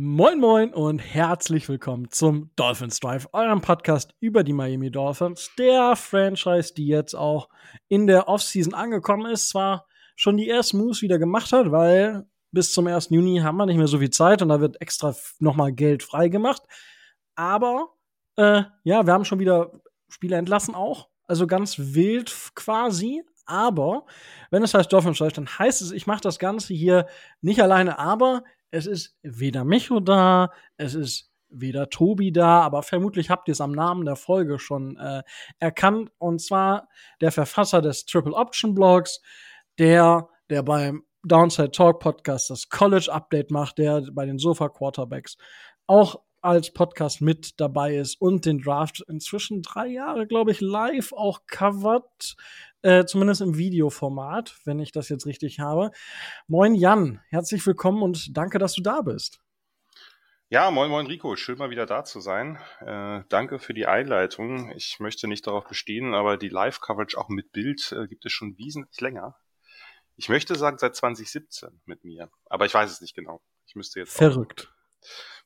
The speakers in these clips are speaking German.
Moin Moin und herzlich willkommen zum Dolphins Drive, eurem Podcast über die Miami Dolphins, der Franchise, die jetzt auch in der Offseason angekommen ist, zwar schon die ersten Moves wieder gemacht hat, weil bis zum 1. Juni haben wir nicht mehr so viel Zeit und da wird extra nochmal Geld freigemacht. Aber äh, ja, wir haben schon wieder Spieler entlassen auch, also ganz wild quasi. Aber wenn es heißt Dolphins Drive, dann heißt es, ich mache das Ganze hier nicht alleine, aber es ist weder Micho da, es ist weder Tobi da, aber vermutlich habt ihr es am Namen der Folge schon äh, erkannt. Und zwar der Verfasser des Triple Option Blogs, der, der beim Downside Talk Podcast das College Update macht, der bei den Sofa Quarterbacks auch als Podcast mit dabei ist und den Draft inzwischen drei Jahre, glaube ich, live auch covert. Äh, zumindest im Videoformat, wenn ich das jetzt richtig habe. Moin Jan, herzlich willkommen und danke, dass du da bist. Ja, moin moin Rico, schön mal wieder da zu sein. Äh, danke für die Einleitung. Ich möchte nicht darauf bestehen, aber die Live-Coverage auch mit Bild äh, gibt es schon wesentlich länger. Ich möchte sagen seit 2017 mit mir, aber ich weiß es nicht genau. Ich müsste jetzt verrückt.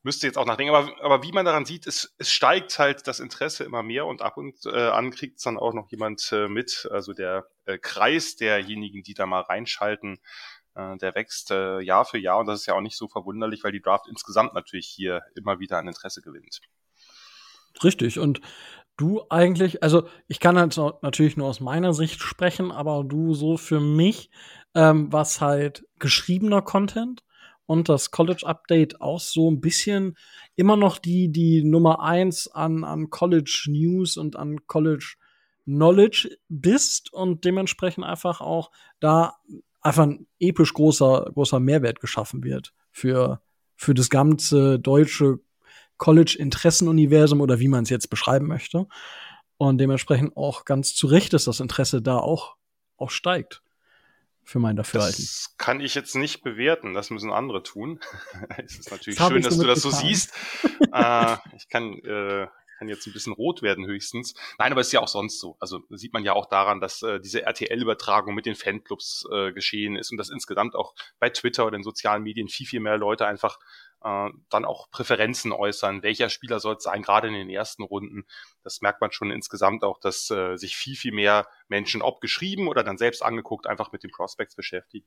Müsste jetzt auch nachdenken. Aber, aber wie man daran sieht, es, es steigt halt das Interesse immer mehr und ab und äh, an kriegt es dann auch noch jemand äh, mit. Also der äh, Kreis derjenigen, die da mal reinschalten, äh, der wächst äh, Jahr für Jahr und das ist ja auch nicht so verwunderlich, weil die Draft insgesamt natürlich hier immer wieder an Interesse gewinnt. Richtig. Und du eigentlich, also ich kann halt natürlich nur aus meiner Sicht sprechen, aber du so für mich, ähm, was halt geschriebener Content und das College Update auch so ein bisschen immer noch die, die Nummer eins an, an College News und an College Knowledge bist und dementsprechend einfach auch da einfach ein episch großer, großer Mehrwert geschaffen wird für, für das ganze deutsche College-Interessenuniversum oder wie man es jetzt beschreiben möchte. Und dementsprechend auch ganz zu Recht ist das Interesse da auch, auch steigt für mein Dafürhalten. Das kann ich jetzt nicht bewerten, das müssen andere tun. es ist natürlich das schön, dass du das so siehst. äh, ich kann, äh, kann jetzt ein bisschen rot werden höchstens. Nein, aber es ist ja auch sonst so. Also sieht man ja auch daran, dass äh, diese RTL-Übertragung mit den Fanclubs äh, geschehen ist und dass insgesamt auch bei Twitter oder in sozialen Medien viel, viel mehr Leute einfach äh, dann auch Präferenzen äußern. Welcher Spieler soll es sein, gerade in den ersten Runden? Das merkt man schon insgesamt auch, dass äh, sich viel, viel mehr Menschen, ob geschrieben oder dann selbst angeguckt, einfach mit den Prospects beschäftigen.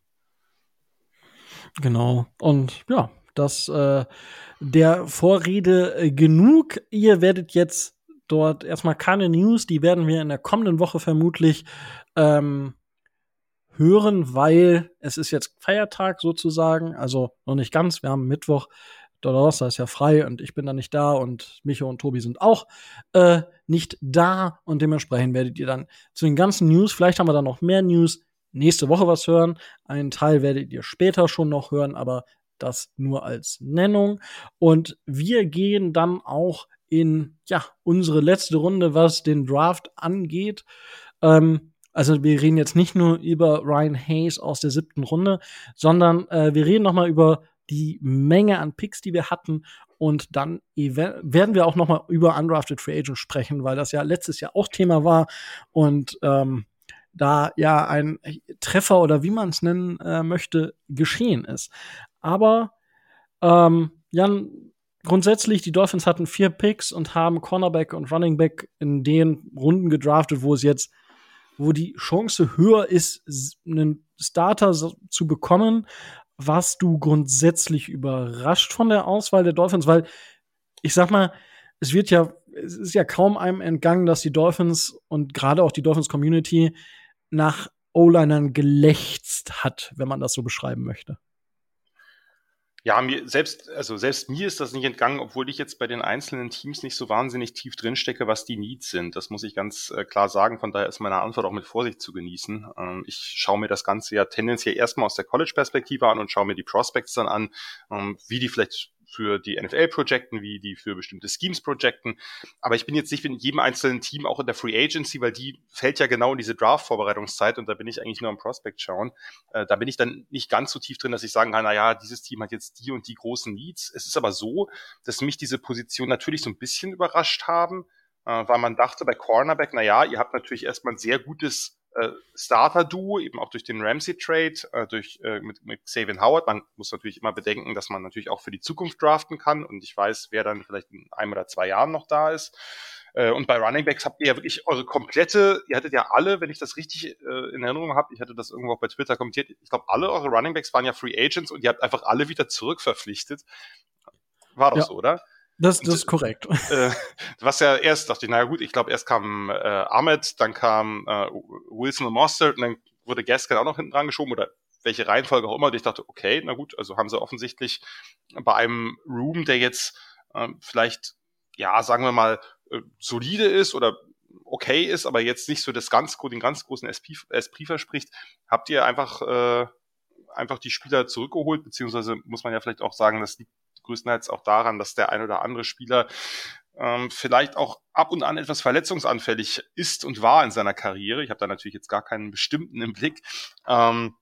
Genau. Und ja, das äh, der Vorrede äh, genug. Ihr werdet jetzt dort erstmal keine News, die werden wir in der kommenden Woche vermutlich ähm, hören, weil es ist jetzt Feiertag sozusagen, also noch nicht ganz, wir haben Mittwoch, Donnerstag ist ja frei und ich bin da nicht da und Micho und Tobi sind auch äh, nicht da und dementsprechend werdet ihr dann zu den ganzen News, vielleicht haben wir dann noch mehr News, nächste Woche was hören. Einen Teil werdet ihr später schon noch hören, aber das nur als Nennung. Und wir gehen dann auch in ja unsere letzte Runde, was den Draft angeht. Ähm, also wir reden jetzt nicht nur über Ryan Hayes aus der siebten Runde, sondern äh, wir reden noch mal über die Menge an Picks, die wir hatten. Und dann werden wir auch noch mal über Undrafted Free Agents sprechen, weil das ja letztes Jahr auch Thema war. Und ähm, da ja ein Treffer oder wie man es nennen äh, möchte, geschehen ist. Aber ähm, Jan, grundsätzlich, die Dolphins hatten vier Picks und haben Cornerback und Running Back in den Runden gedraftet, wo es jetzt wo die Chance höher ist, einen Starter zu bekommen. Warst du grundsätzlich überrascht von der Auswahl der Dolphins? Weil ich sag mal, es wird ja, es ist ja kaum einem entgangen, dass die Dolphins und gerade auch die Dolphins Community nach O-Linern gelächzt hat, wenn man das so beschreiben möchte. Ja, mir selbst, also selbst mir ist das nicht entgangen, obwohl ich jetzt bei den einzelnen Teams nicht so wahnsinnig tief drinstecke, was die Needs sind. Das muss ich ganz äh, klar sagen. Von daher ist meine Antwort auch mit Vorsicht zu genießen. Ähm, ich schaue mir das Ganze ja tendenziell erstmal aus der College-Perspektive an und schaue mir die Prospects dann an, ähm, wie die vielleicht für die NFL projekten, wie die für bestimmte Schemes projekten. Aber ich bin jetzt nicht in jedem einzelnen Team auch in der Free Agency, weil die fällt ja genau in diese Draft-Vorbereitungszeit und da bin ich eigentlich nur am Prospect schauen. Äh, da bin ich dann nicht ganz so tief drin, dass ich sagen kann, na dieses Team hat jetzt die und die großen Needs. Es ist aber so, dass mich diese Position natürlich so ein bisschen überrascht haben, äh, weil man dachte bei Cornerback, na ja, ihr habt natürlich erstmal ein sehr gutes äh, Starter-Duo, eben auch durch den Ramsey-Trade, äh, durch äh, mit, mit Xavier Howard. Man muss natürlich immer bedenken, dass man natürlich auch für die Zukunft draften kann und ich weiß, wer dann vielleicht in einem oder zwei Jahren noch da ist. Äh, und bei Running Backs habt ihr ja wirklich eure komplette, ihr hattet ja alle, wenn ich das richtig äh, in Erinnerung habe, ich hatte das irgendwo auch bei Twitter kommentiert, ich glaube, alle eure Running Backs waren ja Free Agents und ihr habt einfach alle wieder zurückverpflichtet. War doch ja. so, oder? Das, das ist korrekt. Äh, was ja erst dachte ich, naja gut, ich glaube, erst kam äh, Ahmed, dann kam äh, Wilson und Mostert und dann wurde Gaskin auch noch hinten dran geschoben oder welche Reihenfolge auch immer. Und ich dachte, okay, na gut, also haben sie offensichtlich bei einem Room, der jetzt äh, vielleicht, ja, sagen wir mal, äh, solide ist oder okay ist, aber jetzt nicht so das ganz, den ganz großen Esprit, Esprit verspricht, habt ihr einfach, äh, einfach die Spieler zurückgeholt, beziehungsweise muss man ja vielleicht auch sagen, das liegt größtenteils auch daran, dass der ein oder andere Spieler ähm, vielleicht auch ab und an etwas verletzungsanfällig ist und war in seiner Karriere. Ich habe da natürlich jetzt gar keinen bestimmten im Blick. Ähm,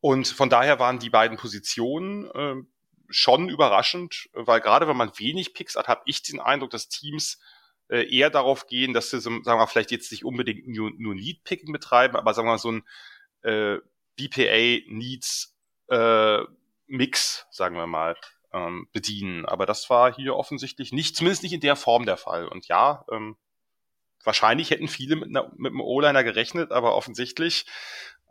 und von daher waren die beiden Positionen äh, schon überraschend, weil gerade wenn man wenig Picks hat, habe ich den Eindruck, dass Teams äh, eher darauf gehen, dass sie, sagen wir, vielleicht jetzt nicht unbedingt nur, nur Lead-Picking betreiben, aber sagen wir mal so ein äh, BPA-Needs äh, sagen wir mal, ähm, bedienen. Aber das war hier offensichtlich nicht, zumindest nicht in der Form der Fall. Und ja, ähm, wahrscheinlich hätten viele mit, einer, mit einem O-Liner gerechnet, aber offensichtlich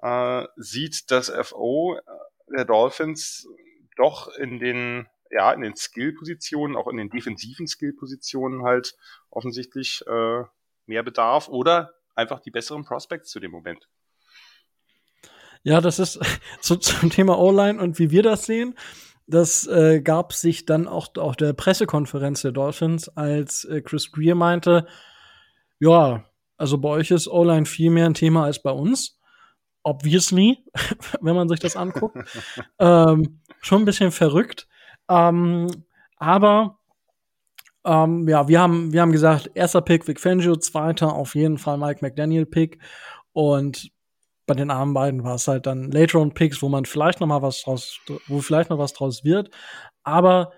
äh, sieht das FO der Dolphins doch in den ja in den Skill-Positionen, auch in den defensiven Skill-Positionen halt offensichtlich äh, mehr Bedarf oder einfach die besseren Prospects zu dem Moment. Ja, das ist zu, zum Thema O-Line und wie wir das sehen. Das äh, gab sich dann auch auf der Pressekonferenz der Dolphins, als äh, Chris Greer meinte, ja, also bei euch ist O-Line viel mehr ein Thema als bei uns. Obviously, wenn man sich das anguckt. ähm, schon ein bisschen verrückt. Ähm, aber ähm, ja, wir haben, wir haben gesagt, erster Pick Vic Fangio, zweiter auf jeden Fall Mike McDaniel Pick. Und bei den anderen beiden war es halt dann Later on Picks, wo man vielleicht noch mal was draus, wo vielleicht noch was draus wird. Aber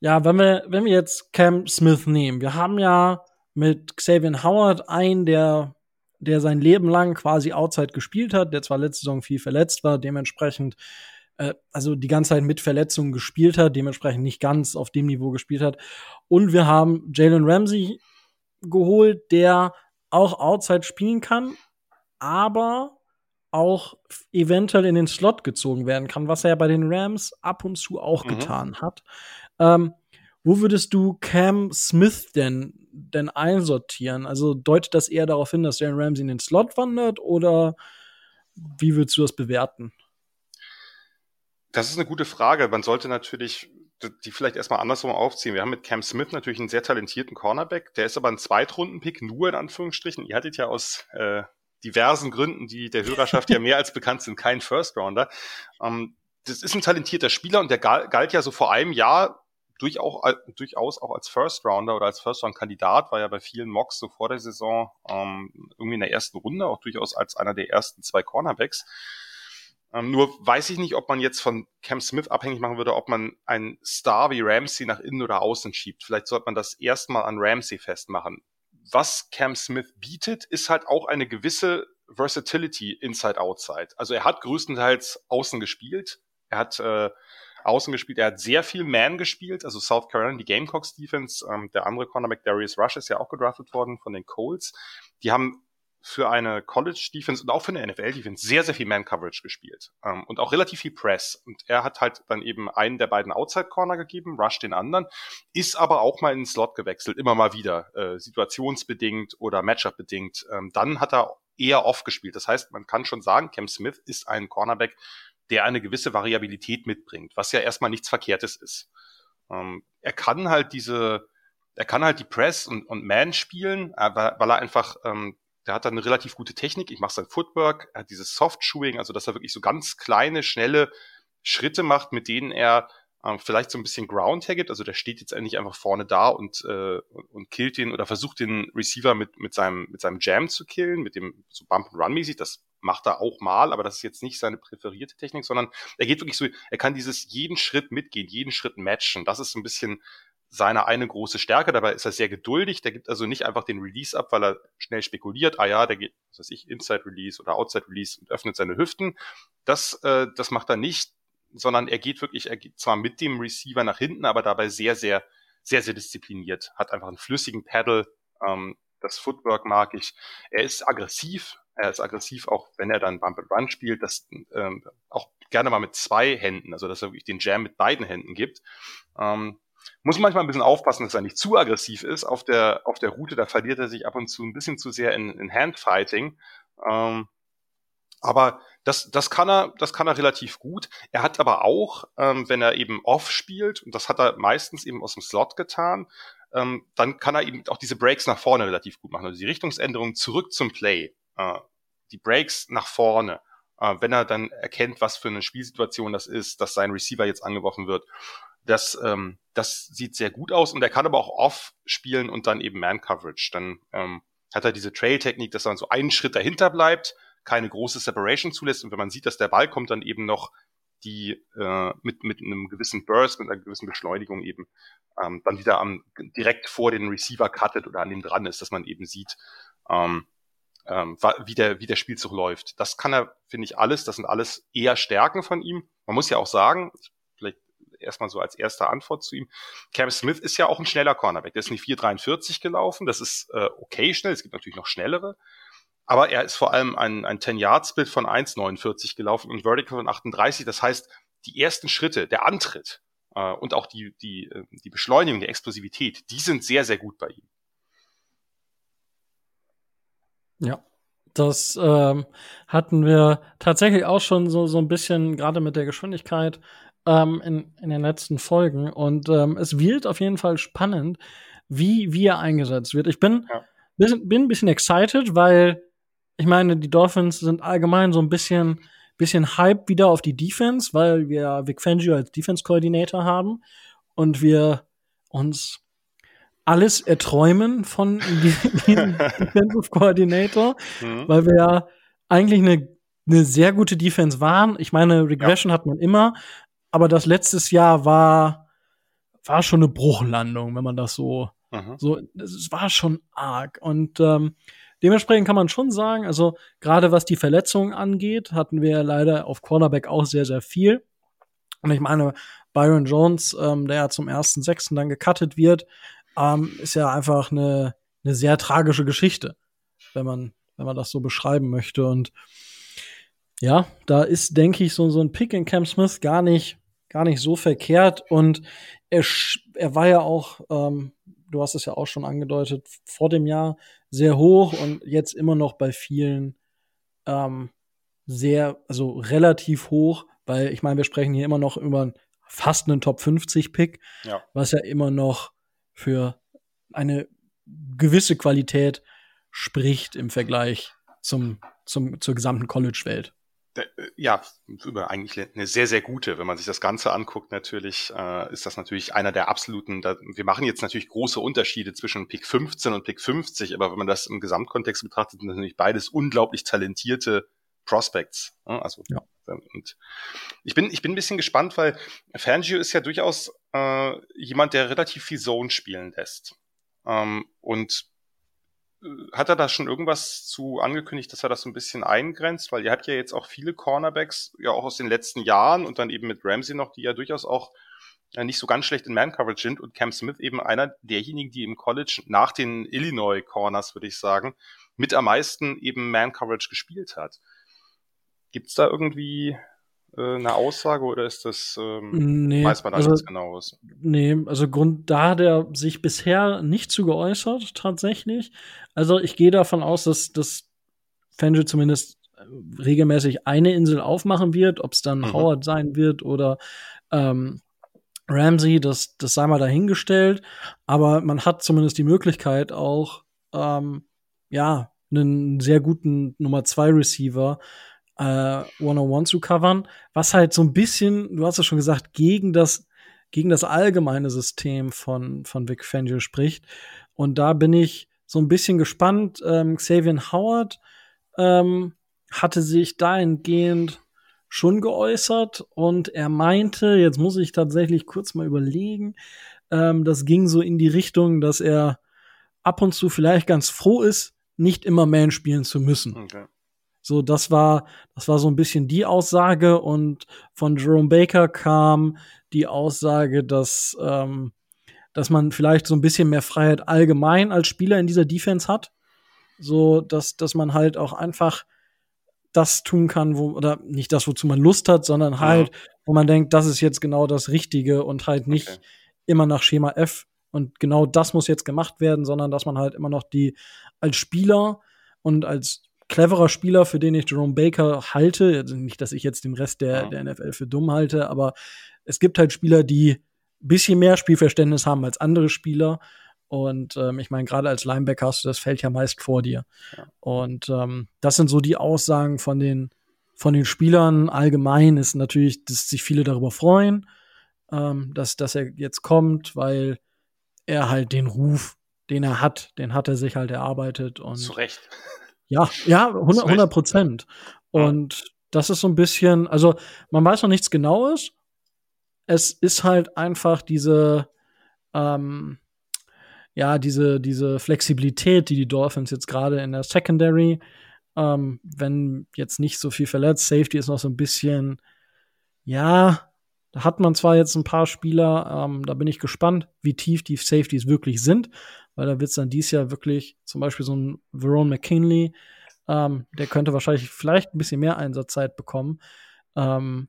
ja, wenn wir, wenn wir jetzt Cam Smith nehmen, wir haben ja mit Xavier Howard einen, der, der sein Leben lang quasi outside gespielt hat, der zwar letzte Saison viel verletzt war, dementsprechend, äh, also die ganze Zeit mit Verletzungen gespielt hat, dementsprechend nicht ganz auf dem Niveau gespielt hat. Und wir haben Jalen Ramsey geholt, der auch outside spielen kann, aber auch eventuell in den Slot gezogen werden kann, was er ja bei den Rams ab und zu auch mhm. getan hat. Ähm, wo würdest du Cam Smith denn, denn einsortieren? Also deutet das eher darauf hin, dass Jalen Ramsey in den Slot wandert oder wie würdest du das bewerten? Das ist eine gute Frage. Man sollte natürlich die vielleicht erstmal andersrum aufziehen. Wir haben mit Cam Smith natürlich einen sehr talentierten Cornerback. Der ist aber ein Zweitrunden-Pick, nur in Anführungsstrichen. Ihr hattet ja aus äh, diversen Gründen, die der Hörerschaft ja mehr als bekannt sind, kein First Rounder. Ähm, das ist ein talentierter Spieler und der galt ja so vor einem Jahr durchaus, durchaus auch als First Rounder oder als First Round Kandidat, war ja bei vielen Mocks so vor der Saison ähm, irgendwie in der ersten Runde auch durchaus als einer der ersten zwei Cornerbacks. Ähm, nur weiß ich nicht, ob man jetzt von Cam Smith abhängig machen würde, ob man einen Star wie Ramsey nach innen oder außen schiebt. Vielleicht sollte man das erstmal an Ramsey festmachen was Cam Smith bietet, ist halt auch eine gewisse Versatility inside-outside. Also er hat größtenteils außen gespielt. Er hat äh, außen gespielt. Er hat sehr viel Man gespielt, also South Carolina, die Gamecocks Defense. Ähm, der andere Cornerback Darius Rush ist ja auch gedraftet worden von den Colts. Die haben für eine College-Defense und auch für eine NFL-Defense sehr, sehr viel Man-Coverage gespielt. Ähm, und auch relativ viel Press. Und er hat halt dann eben einen der beiden Outside-Corner gegeben, Rush den anderen, ist aber auch mal in den Slot gewechselt, immer mal wieder, äh, situationsbedingt oder Matchup-bedingt. Ähm, dann hat er eher off gespielt. Das heißt, man kann schon sagen, Cam Smith ist ein Cornerback, der eine gewisse Variabilität mitbringt, was ja erstmal nichts Verkehrtes ist. Ähm, er kann halt diese, er kann halt die Press und, und Man spielen, äh, weil er einfach ähm, der hat dann eine relativ gute Technik. Ich mache sein Footwork, er hat dieses Soft-Shoeing, also dass er wirklich so ganz kleine, schnelle Schritte macht, mit denen er ähm, vielleicht so ein bisschen Ground hergibt. Also der steht jetzt endlich einfach vorne da und, äh, und killt den oder versucht den Receiver mit, mit, seinem, mit seinem Jam zu killen, mit dem so Bump-and-Run-mäßig. Das macht er auch mal, aber das ist jetzt nicht seine präferierte Technik, sondern er geht wirklich so, er kann dieses jeden Schritt mitgehen, jeden Schritt matchen. Das ist so ein bisschen seine eine große Stärke. Dabei ist er sehr geduldig. Der gibt also nicht einfach den Release ab, weil er schnell spekuliert. Ah ja, der geht, was weiß ich, Inside Release oder Outside Release und öffnet seine Hüften. Das, äh, das macht er nicht, sondern er geht wirklich, er geht zwar mit dem Receiver nach hinten, aber dabei sehr, sehr, sehr, sehr diszipliniert. Hat einfach einen flüssigen Paddle. Ähm, das Footwork mag ich. Er ist aggressiv. Er ist aggressiv, auch wenn er dann Bump and Run spielt, das ähm, auch gerne mal mit zwei Händen, also dass er wirklich den Jam mit beiden Händen gibt. Ähm, muss manchmal ein bisschen aufpassen, dass er nicht zu aggressiv ist auf der, auf der Route. Da verliert er sich ab und zu ein bisschen zu sehr in, in Handfighting. Ähm, aber das, das kann er, das kann er relativ gut. Er hat aber auch, ähm, wenn er eben off spielt, und das hat er meistens eben aus dem Slot getan, ähm, dann kann er eben auch diese Breaks nach vorne relativ gut machen. Also die Richtungsänderung zurück zum Play, äh, die Breaks nach vorne, äh, wenn er dann erkennt, was für eine Spielsituation das ist, dass sein Receiver jetzt angeworfen wird. Das, ähm, das sieht sehr gut aus und er kann aber auch off spielen und dann eben Man-Coverage. Dann ähm, hat er diese Trail-Technik, dass er so einen Schritt dahinter bleibt, keine große Separation zulässt und wenn man sieht, dass der Ball kommt, dann eben noch die äh, mit, mit einem gewissen Burst, mit einer gewissen Beschleunigung eben ähm, dann wieder am, direkt vor den Receiver cuttet oder an dem dran ist, dass man eben sieht, ähm, ähm, wie, der, wie der Spielzug läuft. Das kann er, finde ich, alles. Das sind alles eher Stärken von ihm. Man muss ja auch sagen, erstmal so als erste Antwort zu ihm. Cam Smith ist ja auch ein schneller Cornerback. Der ist nicht 4,43 gelaufen. Das ist äh, okay schnell. Es gibt natürlich noch schnellere. Aber er ist vor allem ein, ein 10-Yard-Split von 1,49 gelaufen und Vertical von 38. Das heißt, die ersten Schritte, der Antritt äh, und auch die, die, äh, die Beschleunigung, die Explosivität, die sind sehr, sehr gut bei ihm. Ja, das ähm, hatten wir tatsächlich auch schon so, so ein bisschen, gerade mit der Geschwindigkeit, ähm, in, in den letzten Folgen. Und ähm, es wird auf jeden Fall spannend, wie, wie er eingesetzt wird. Ich bin, ja. bin, bin ein bisschen excited, weil ich meine, die Dolphins sind allgemein so ein bisschen, bisschen Hype wieder auf die Defense, weil wir Vic Fangio als Defense-Koordinator haben und wir uns alles erträumen von diesem Defensive Coordinator, mhm. weil wir ja eigentlich eine, eine sehr gute Defense waren. Ich meine, Regression ja. hat man immer, aber das letztes Jahr war, war schon eine Bruchlandung, wenn man das so, mhm. so, es war schon arg. Und ähm, dementsprechend kann man schon sagen, also gerade was die Verletzungen angeht, hatten wir leider auf Cornerback auch sehr, sehr viel. Und ich meine, Byron Jones, ähm, der ja zum ersten Sechsten dann gecuttet wird, ähm, ist ja einfach eine, eine sehr tragische Geschichte, wenn man, wenn man das so beschreiben möchte. Und ja, da ist, denke ich, so, so ein Pick in Cam Smith gar nicht, gar nicht so verkehrt. Und er, er war ja auch, ähm, du hast es ja auch schon angedeutet, vor dem Jahr sehr hoch und jetzt immer noch bei vielen ähm, sehr, also relativ hoch, weil ich meine, wir sprechen hier immer noch über fast einen Top 50 Pick, ja. was ja immer noch für eine gewisse Qualität spricht im Vergleich zum, zum, zur gesamten College-Welt. Äh, ja, über eigentlich eine sehr, sehr gute. Wenn man sich das Ganze anguckt, natürlich äh, ist das natürlich einer der absoluten. Da, wir machen jetzt natürlich große Unterschiede zwischen Pick 15 und Pick 50, aber wenn man das im Gesamtkontext betrachtet, sind natürlich beides unglaublich talentierte Prospects. Ne? Also ja. und ich bin ich bin ein bisschen gespannt, weil Fangio ist ja durchaus äh, jemand, der relativ viel Zone spielen lässt. Ähm, und hat er da schon irgendwas zu angekündigt, dass er das so ein bisschen eingrenzt? Weil ihr habt ja jetzt auch viele Cornerbacks, ja auch aus den letzten Jahren und dann eben mit Ramsey noch, die ja durchaus auch ja, nicht so ganz schlecht in Man-Coverage sind und Cam Smith eben einer derjenigen, die im College nach den Illinois Corners, würde ich sagen, mit am meisten eben Man-Coverage gespielt hat. Gibt's da irgendwie äh, eine Aussage oder ist das, ähm, nee, weiß man da also, nichts genaues? Nee, also Grund, da hat er sich bisher nicht zu geäußert, tatsächlich. Also ich gehe davon aus, dass das Fangio zumindest äh, regelmäßig eine Insel aufmachen wird, ob es dann mhm. Howard sein wird oder ähm, Ramsey, das, das sei mal dahingestellt. Aber man hat zumindest die Möglichkeit auch, ähm, ja, einen sehr guten Nummer zwei Receiver äh, 101 zu covern, was halt so ein bisschen, du hast es schon gesagt, gegen das, gegen das allgemeine System von, von Vic Fangio spricht. Und da bin ich so ein bisschen gespannt. Ähm, Xavier Howard ähm, hatte sich dahingehend schon geäußert und er meinte, jetzt muss ich tatsächlich kurz mal überlegen, ähm, das ging so in die Richtung, dass er ab und zu vielleicht ganz froh ist, nicht immer Man spielen zu müssen. Okay. So, das war, das war so ein bisschen die Aussage und von Jerome Baker kam die Aussage, dass, ähm, dass man vielleicht so ein bisschen mehr Freiheit allgemein als Spieler in dieser Defense hat. So, dass, dass man halt auch einfach das tun kann, wo, oder nicht das, wozu man Lust hat, sondern halt, ja. wo man denkt, das ist jetzt genau das Richtige und halt nicht okay. immer nach Schema F und genau das muss jetzt gemacht werden, sondern dass man halt immer noch die als Spieler und als cleverer Spieler, für den ich Jerome Baker halte, also nicht, dass ich jetzt den Rest der, ja. der NFL für dumm halte, aber es gibt halt Spieler, die bisschen mehr Spielverständnis haben als andere Spieler. Und ähm, ich meine, gerade als Linebacker hast du das Feld ja meist vor dir. Ja. Und ähm, das sind so die Aussagen von den, von den Spielern. Allgemein ist natürlich, dass sich viele darüber freuen, ähm, dass, dass er jetzt kommt, weil er halt den Ruf, den er hat, den hat er sich halt erarbeitet. Und Zu Recht. Ja, ja, 100 Prozent. Und das ist so ein bisschen, also man weiß noch nichts Genaues. Es ist halt einfach diese, ähm, ja, diese, diese Flexibilität, die die Dolphins jetzt gerade in der Secondary, ähm, wenn jetzt nicht so viel verletzt, Safety ist noch so ein bisschen, ja, da hat man zwar jetzt ein paar Spieler, ähm, da bin ich gespannt, wie tief die Safeties wirklich sind weil da wird es dann dies Jahr wirklich zum Beispiel so ein Verone McKinley, ähm, der könnte wahrscheinlich vielleicht ein bisschen mehr Einsatzzeit bekommen. Ähm,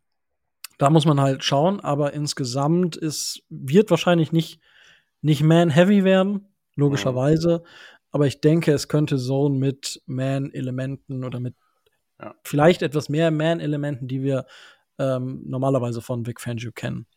da muss man halt schauen, aber insgesamt ist, wird wahrscheinlich nicht, nicht Man-Heavy werden, logischerweise. Mhm. Aber ich denke, es könnte Zone mit Man-Elementen oder mit ja. vielleicht etwas mehr Man-Elementen, die wir ähm, normalerweise von Vic Fangio kennen.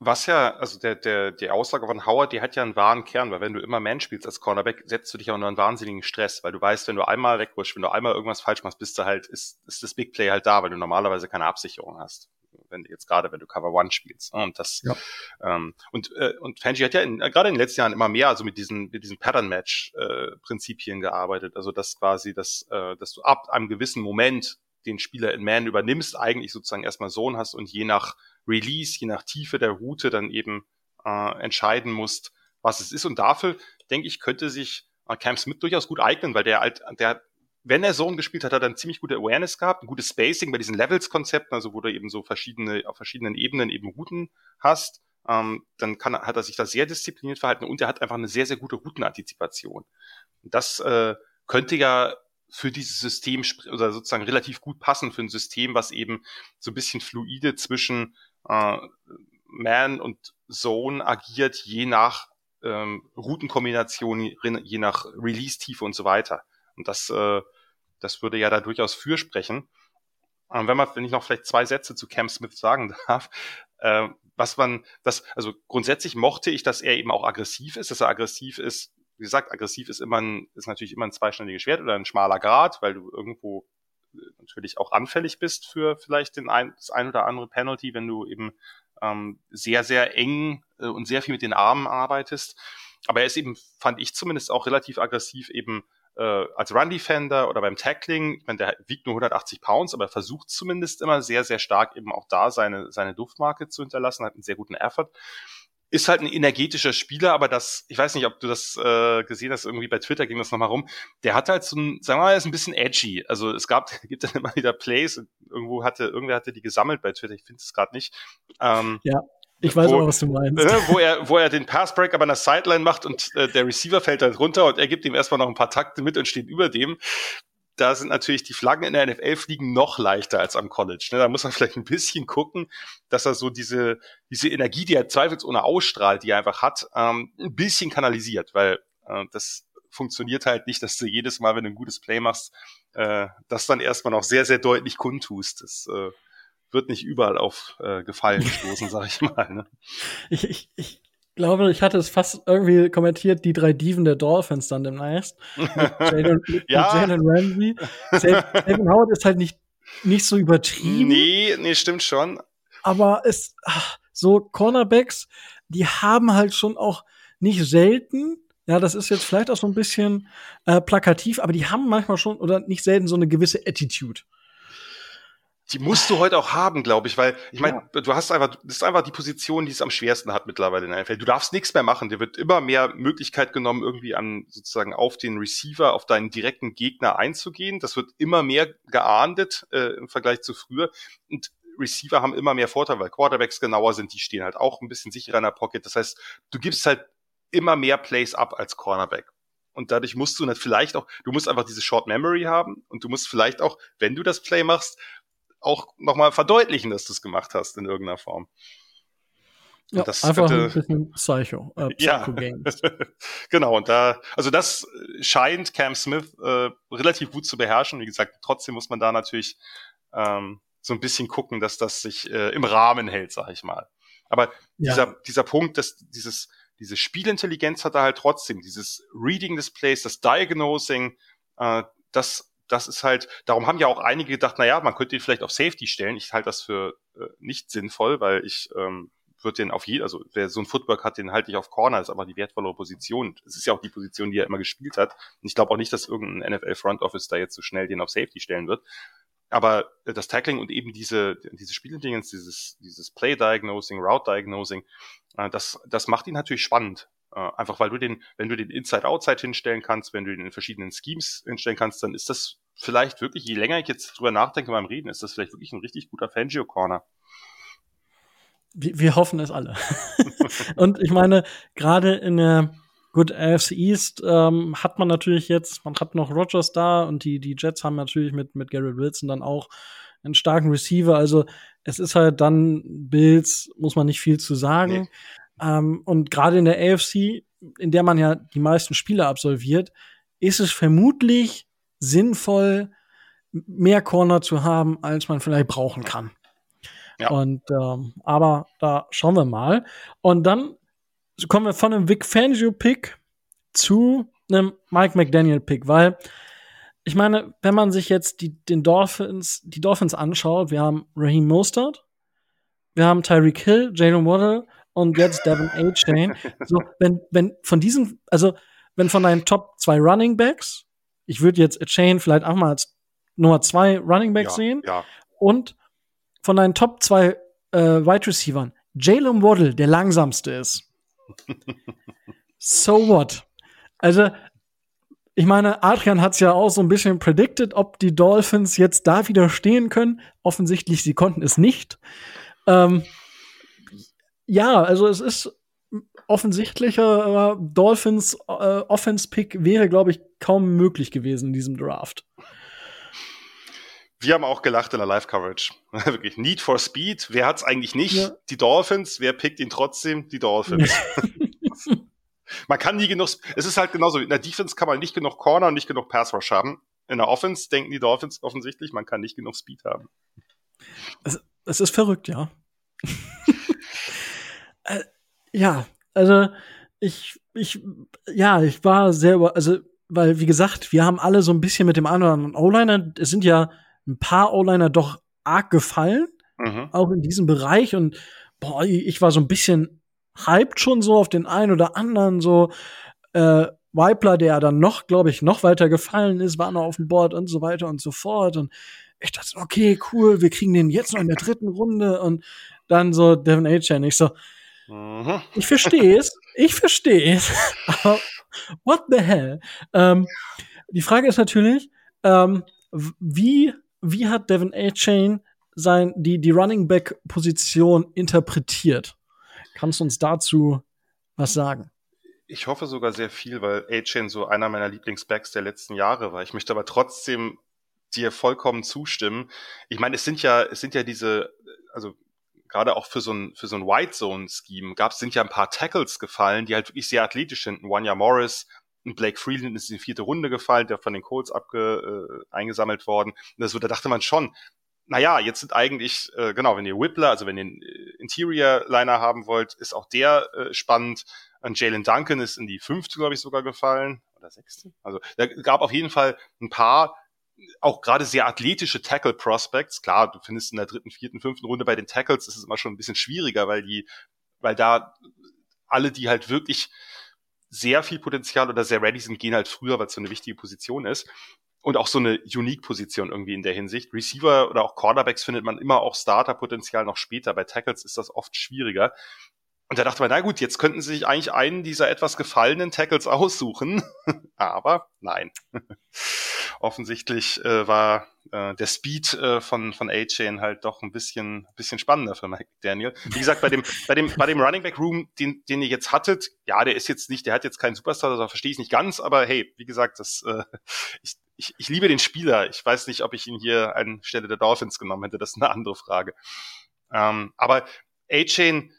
Was ja, also der, der, die Aussage von Howard, die hat ja einen wahren Kern, weil wenn du immer Man spielst als Cornerback, setzt du dich auch unter einen wahnsinnigen Stress, weil du weißt, wenn du einmal wegrutscht, wenn du einmal irgendwas falsch machst, bist du halt, ist, ist das Big Play halt da, weil du normalerweise keine Absicherung hast. Wenn jetzt gerade, wenn du Cover One spielst. Ne? Und das, ja. ähm, und, äh, und Fangi hat ja in, äh, gerade in den letzten Jahren immer mehr also mit diesen, mit diesen Pattern-Match-Prinzipien äh, gearbeitet. Also das quasi, dass, äh, dass du ab einem gewissen Moment den Spieler in Man übernimmst, eigentlich sozusagen erstmal Sohn hast und je nach Release, je nach Tiefe der Route dann eben äh, entscheiden musst, was es ist. Und dafür, denke ich, könnte sich äh, Cam Smith durchaus gut eignen, weil der halt, der wenn er Zone gespielt hat, hat er eine ziemlich gute Awareness gehabt, ein gutes Spacing bei diesen Levels-Konzepten, also wo du eben so verschiedene, auf verschiedenen Ebenen eben Routen hast. Ähm, dann kann, hat er sich da sehr diszipliniert verhalten und er hat einfach eine sehr, sehr gute Routenantizipation. Das äh, könnte ja für dieses System oder sozusagen relativ gut passen für ein System, was eben so ein bisschen fluide zwischen äh, Man und Zone agiert, je nach ähm, Routenkombination, je nach Release-Tiefe und so weiter. Und das, äh, das würde ja da durchaus für sprechen. Und wenn man, wenn ich noch vielleicht zwei Sätze zu Cam Smith sagen darf, äh, was man, das, also grundsätzlich mochte ich, dass er eben auch aggressiv ist, dass er aggressiv ist. Wie gesagt, aggressiv ist immer ein, ist natürlich immer ein zweischneidiges Schwert oder ein schmaler Grad, weil du irgendwo natürlich auch anfällig bist für vielleicht den ein, das ein oder andere Penalty, wenn du eben ähm, sehr, sehr eng äh, und sehr viel mit den Armen arbeitest. Aber er ist eben, fand ich zumindest auch relativ aggressiv eben äh, als Run-Defender oder beim Tackling. Ich meine, der wiegt nur 180 Pounds, aber er versucht zumindest immer sehr, sehr stark eben auch da seine, seine Duftmarke zu hinterlassen, hat einen sehr guten Effort ist halt ein energetischer Spieler, aber das, ich weiß nicht, ob du das äh, gesehen hast, irgendwie bei Twitter ging das nochmal rum. Der hat halt so ein, sagen wir mal, ist ein bisschen edgy. Also es gab, gibt dann immer wieder Plays, irgendwo hatte, irgendwer hatte die gesammelt bei Twitter, ich finde es gerade nicht. Ähm, ja. Ich weiß wo, auch, was du meinst. Äh, wo er, wo er den Passbreak aber an der Sideline macht und äh, der Receiver fällt halt runter und er gibt ihm erstmal noch ein paar Takte mit und steht über dem da sind natürlich die Flaggen in der NFL fliegen noch leichter als am College. Ne? Da muss man vielleicht ein bisschen gucken, dass er so diese, diese Energie, die er zweifelsohne ausstrahlt, die er einfach hat, ähm, ein bisschen kanalisiert, weil äh, das funktioniert halt nicht, dass du jedes Mal, wenn du ein gutes Play machst, äh, das dann erstmal noch sehr, sehr deutlich kundtust. Das äh, wird nicht überall auf äh, Gefallen stoßen, sag ich mal. Ne? Ich, ich, ich glaube, ich hatte es fast irgendwie kommentiert, die drei Diven der Dolphins dann demnächst. Jalen, ja. Ramsey. Savin Howard ist halt nicht, nicht so übertrieben. Nee, nee, stimmt schon. Aber es, ach, so Cornerbacks, die haben halt schon auch nicht selten, ja, das ist jetzt vielleicht auch so ein bisschen äh, plakativ, aber die haben manchmal schon oder nicht selten so eine gewisse Attitude. Die musst du heute auch haben, glaube ich, weil ich meine, ja. du hast einfach, das ist einfach die Position, die es am schwersten hat mittlerweile in der NFL. Du darfst nichts mehr machen. Dir wird immer mehr Möglichkeit genommen, irgendwie an sozusagen auf den Receiver, auf deinen direkten Gegner einzugehen. Das wird immer mehr geahndet äh, im Vergleich zu früher. Und Receiver haben immer mehr Vorteile, weil Quarterbacks genauer sind, die stehen halt auch ein bisschen sicherer in der Pocket. Das heißt, du gibst halt immer mehr Plays ab als Cornerback. Und dadurch musst du vielleicht auch, du musst einfach diese Short Memory haben und du musst vielleicht auch, wenn du das Play machst, auch nochmal verdeutlichen, dass du es gemacht hast in irgendeiner Form. Ja, das einfach bitte, ein bisschen Psycho. Äh, Psycho ja, genau. Und da, also das scheint Cam Smith äh, relativ gut zu beherrschen. Wie gesagt, trotzdem muss man da natürlich ähm, so ein bisschen gucken, dass das sich äh, im Rahmen hält, sag ich mal. Aber ja. dieser, dieser Punkt, dass dieses, diese Spielintelligenz hat er halt trotzdem, dieses Reading des Plays, das Diagnosing, äh, das das ist halt, darum haben ja auch einige gedacht, naja, man könnte ihn vielleicht auf Safety stellen. Ich halte das für äh, nicht sinnvoll, weil ich ähm, würde den auf jeden, also wer so ein Footwork hat, den halte ich auf Corner, ist aber die wertvollere Position. Es ist ja auch die Position, die er immer gespielt hat. Und ich glaube auch nicht, dass irgendein NFL Front Office da jetzt so schnell den auf Safety stellen wird. Aber äh, das Tackling und eben diese, diese Spielintelligenz, dieses, dieses Play Diagnosing, Route Diagnosing, äh, das, das macht ihn natürlich spannend. Äh, einfach weil du den, wenn du den Inside-Outside hinstellen kannst, wenn du den in verschiedenen Schemes hinstellen kannst, dann ist das vielleicht wirklich, je länger ich jetzt drüber nachdenke beim Reden, ist das vielleicht wirklich ein richtig guter Fangio-Corner. Wir, wir hoffen es alle. und ich meine, gerade in der Gut, AFC East ähm, hat man natürlich jetzt, man hat noch Rogers da und die, die Jets haben natürlich mit, mit Garrett Wilson dann auch einen starken Receiver. Also es ist halt dann Bills, muss man nicht viel zu sagen. Nee. Ähm, und gerade in der AFC, in der man ja die meisten Spiele absolviert, ist es vermutlich sinnvoll, mehr Corner zu haben, als man vielleicht brauchen kann. Ja. Und ähm, aber da schauen wir mal. Und dann kommen wir von einem Vic Fangio Pick zu einem Mike McDaniel Pick, weil ich meine, wenn man sich jetzt die, den Dolphins, die Dolphins anschaut, wir haben Raheem Mostert, wir haben Tyreek Hill, Jalen Waddle und jetzt Devin A. Chain. So, wenn, wenn von diesen, also wenn von deinen Top zwei Running Backs, ich würde jetzt A. Chain vielleicht auch mal als Nummer zwei Running Backs ja, sehen ja. und von deinen Top zwei äh, Wide Receivern Jalen Waddle der langsamste ist. so what? Also ich meine, Adrian hat es ja auch so ein bisschen predicted, ob die Dolphins jetzt da wieder stehen können. Offensichtlich, sie konnten es nicht. Ähm, ja, also es ist offensichtlicher äh, Dolphins äh, Offense Pick wäre, glaube ich, kaum möglich gewesen in diesem Draft. Wir haben auch gelacht in der Live-Coverage. Wirklich, Need for Speed. Wer hat's eigentlich nicht? Ja. Die Dolphins. Wer pickt ihn trotzdem? Die Dolphins. man kann nie genug, es ist halt genauso, in der Defense kann man nicht genug Corner und nicht genug Pass Rush haben. In der Offense denken die Dolphins offensichtlich, man kann nicht genug Speed haben. Es, es ist verrückt, ja. äh, ja, also ich, ich, ja, ich war sehr, also, weil, wie gesagt, wir haben alle so ein bisschen mit dem anderen O-Liner, es sind ja ein paar O-Liner doch arg gefallen, mhm. auch in diesem Bereich und boah, ich war so ein bisschen hyped schon so auf den einen oder anderen so, äh, Weibler, der dann noch, glaube ich, noch weiter gefallen ist, war noch auf dem Board und so weiter und so fort. Und ich dachte, okay, cool, wir kriegen den jetzt noch in der dritten Runde und dann so Devin A. Ich so, mhm. ich verstehe es, ich verstehe es, what the hell? Ähm, die Frage ist natürlich, ähm, wie, wie hat Devin A. Chain sein, die, die Running Back Position interpretiert? Kannst du uns dazu was sagen? Ich hoffe sogar sehr viel, weil A-Chain so einer meiner Lieblingsbacks der letzten Jahre war. Ich möchte aber trotzdem dir vollkommen zustimmen. Ich meine, es sind ja, es sind ja diese, also gerade auch für so ein, für so ein White Zone Scheme gab sind ja ein paar Tackles gefallen, die halt wirklich sehr athletisch sind. Wanya Morris, ein Blake Freeland ist in die vierte Runde gefallen, der von den Colts abge, äh, eingesammelt worden. Und das, da dachte man schon, naja, jetzt sind eigentlich, äh, genau, wenn ihr Whippler, also wenn ihr einen äh, Interior-Liner haben wollt, ist auch der äh, spannend. Und Jalen Duncan ist in die fünfte, glaube ich, sogar gefallen. Oder sechste. Also da gab auf jeden Fall ein paar auch gerade sehr athletische Tackle Prospects. Klar, du findest in der dritten, vierten, fünften Runde bei den Tackles ist es immer schon ein bisschen schwieriger, weil die, weil da alle, die halt wirklich sehr viel Potenzial oder sehr ready sind, gehen halt früher, weil es so eine wichtige Position ist. und auch so eine Unique-Position irgendwie in der Hinsicht. Receiver oder auch Cornerbacks findet man immer auch Starter-Potenzial noch später. Bei Tackles ist das oft schwieriger. Und da dachte man, na gut, jetzt könnten sie sich eigentlich einen dieser etwas gefallenen Tackles aussuchen. Aber nein. Offensichtlich äh, war äh, der Speed äh, von, von A-Chain halt doch ein bisschen, bisschen spannender für Mike Daniel. Wie gesagt, bei dem, bei dem, bei dem Running Back Room, den, den ihr jetzt hattet, ja, der ist jetzt nicht, der hat jetzt keinen Superstar, das verstehe ich nicht ganz, aber hey, wie gesagt, das, äh, ich, ich, ich liebe den Spieler. Ich weiß nicht, ob ich ihn hier anstelle der Dolphins genommen hätte, das ist eine andere Frage. Ähm, aber A-Chain,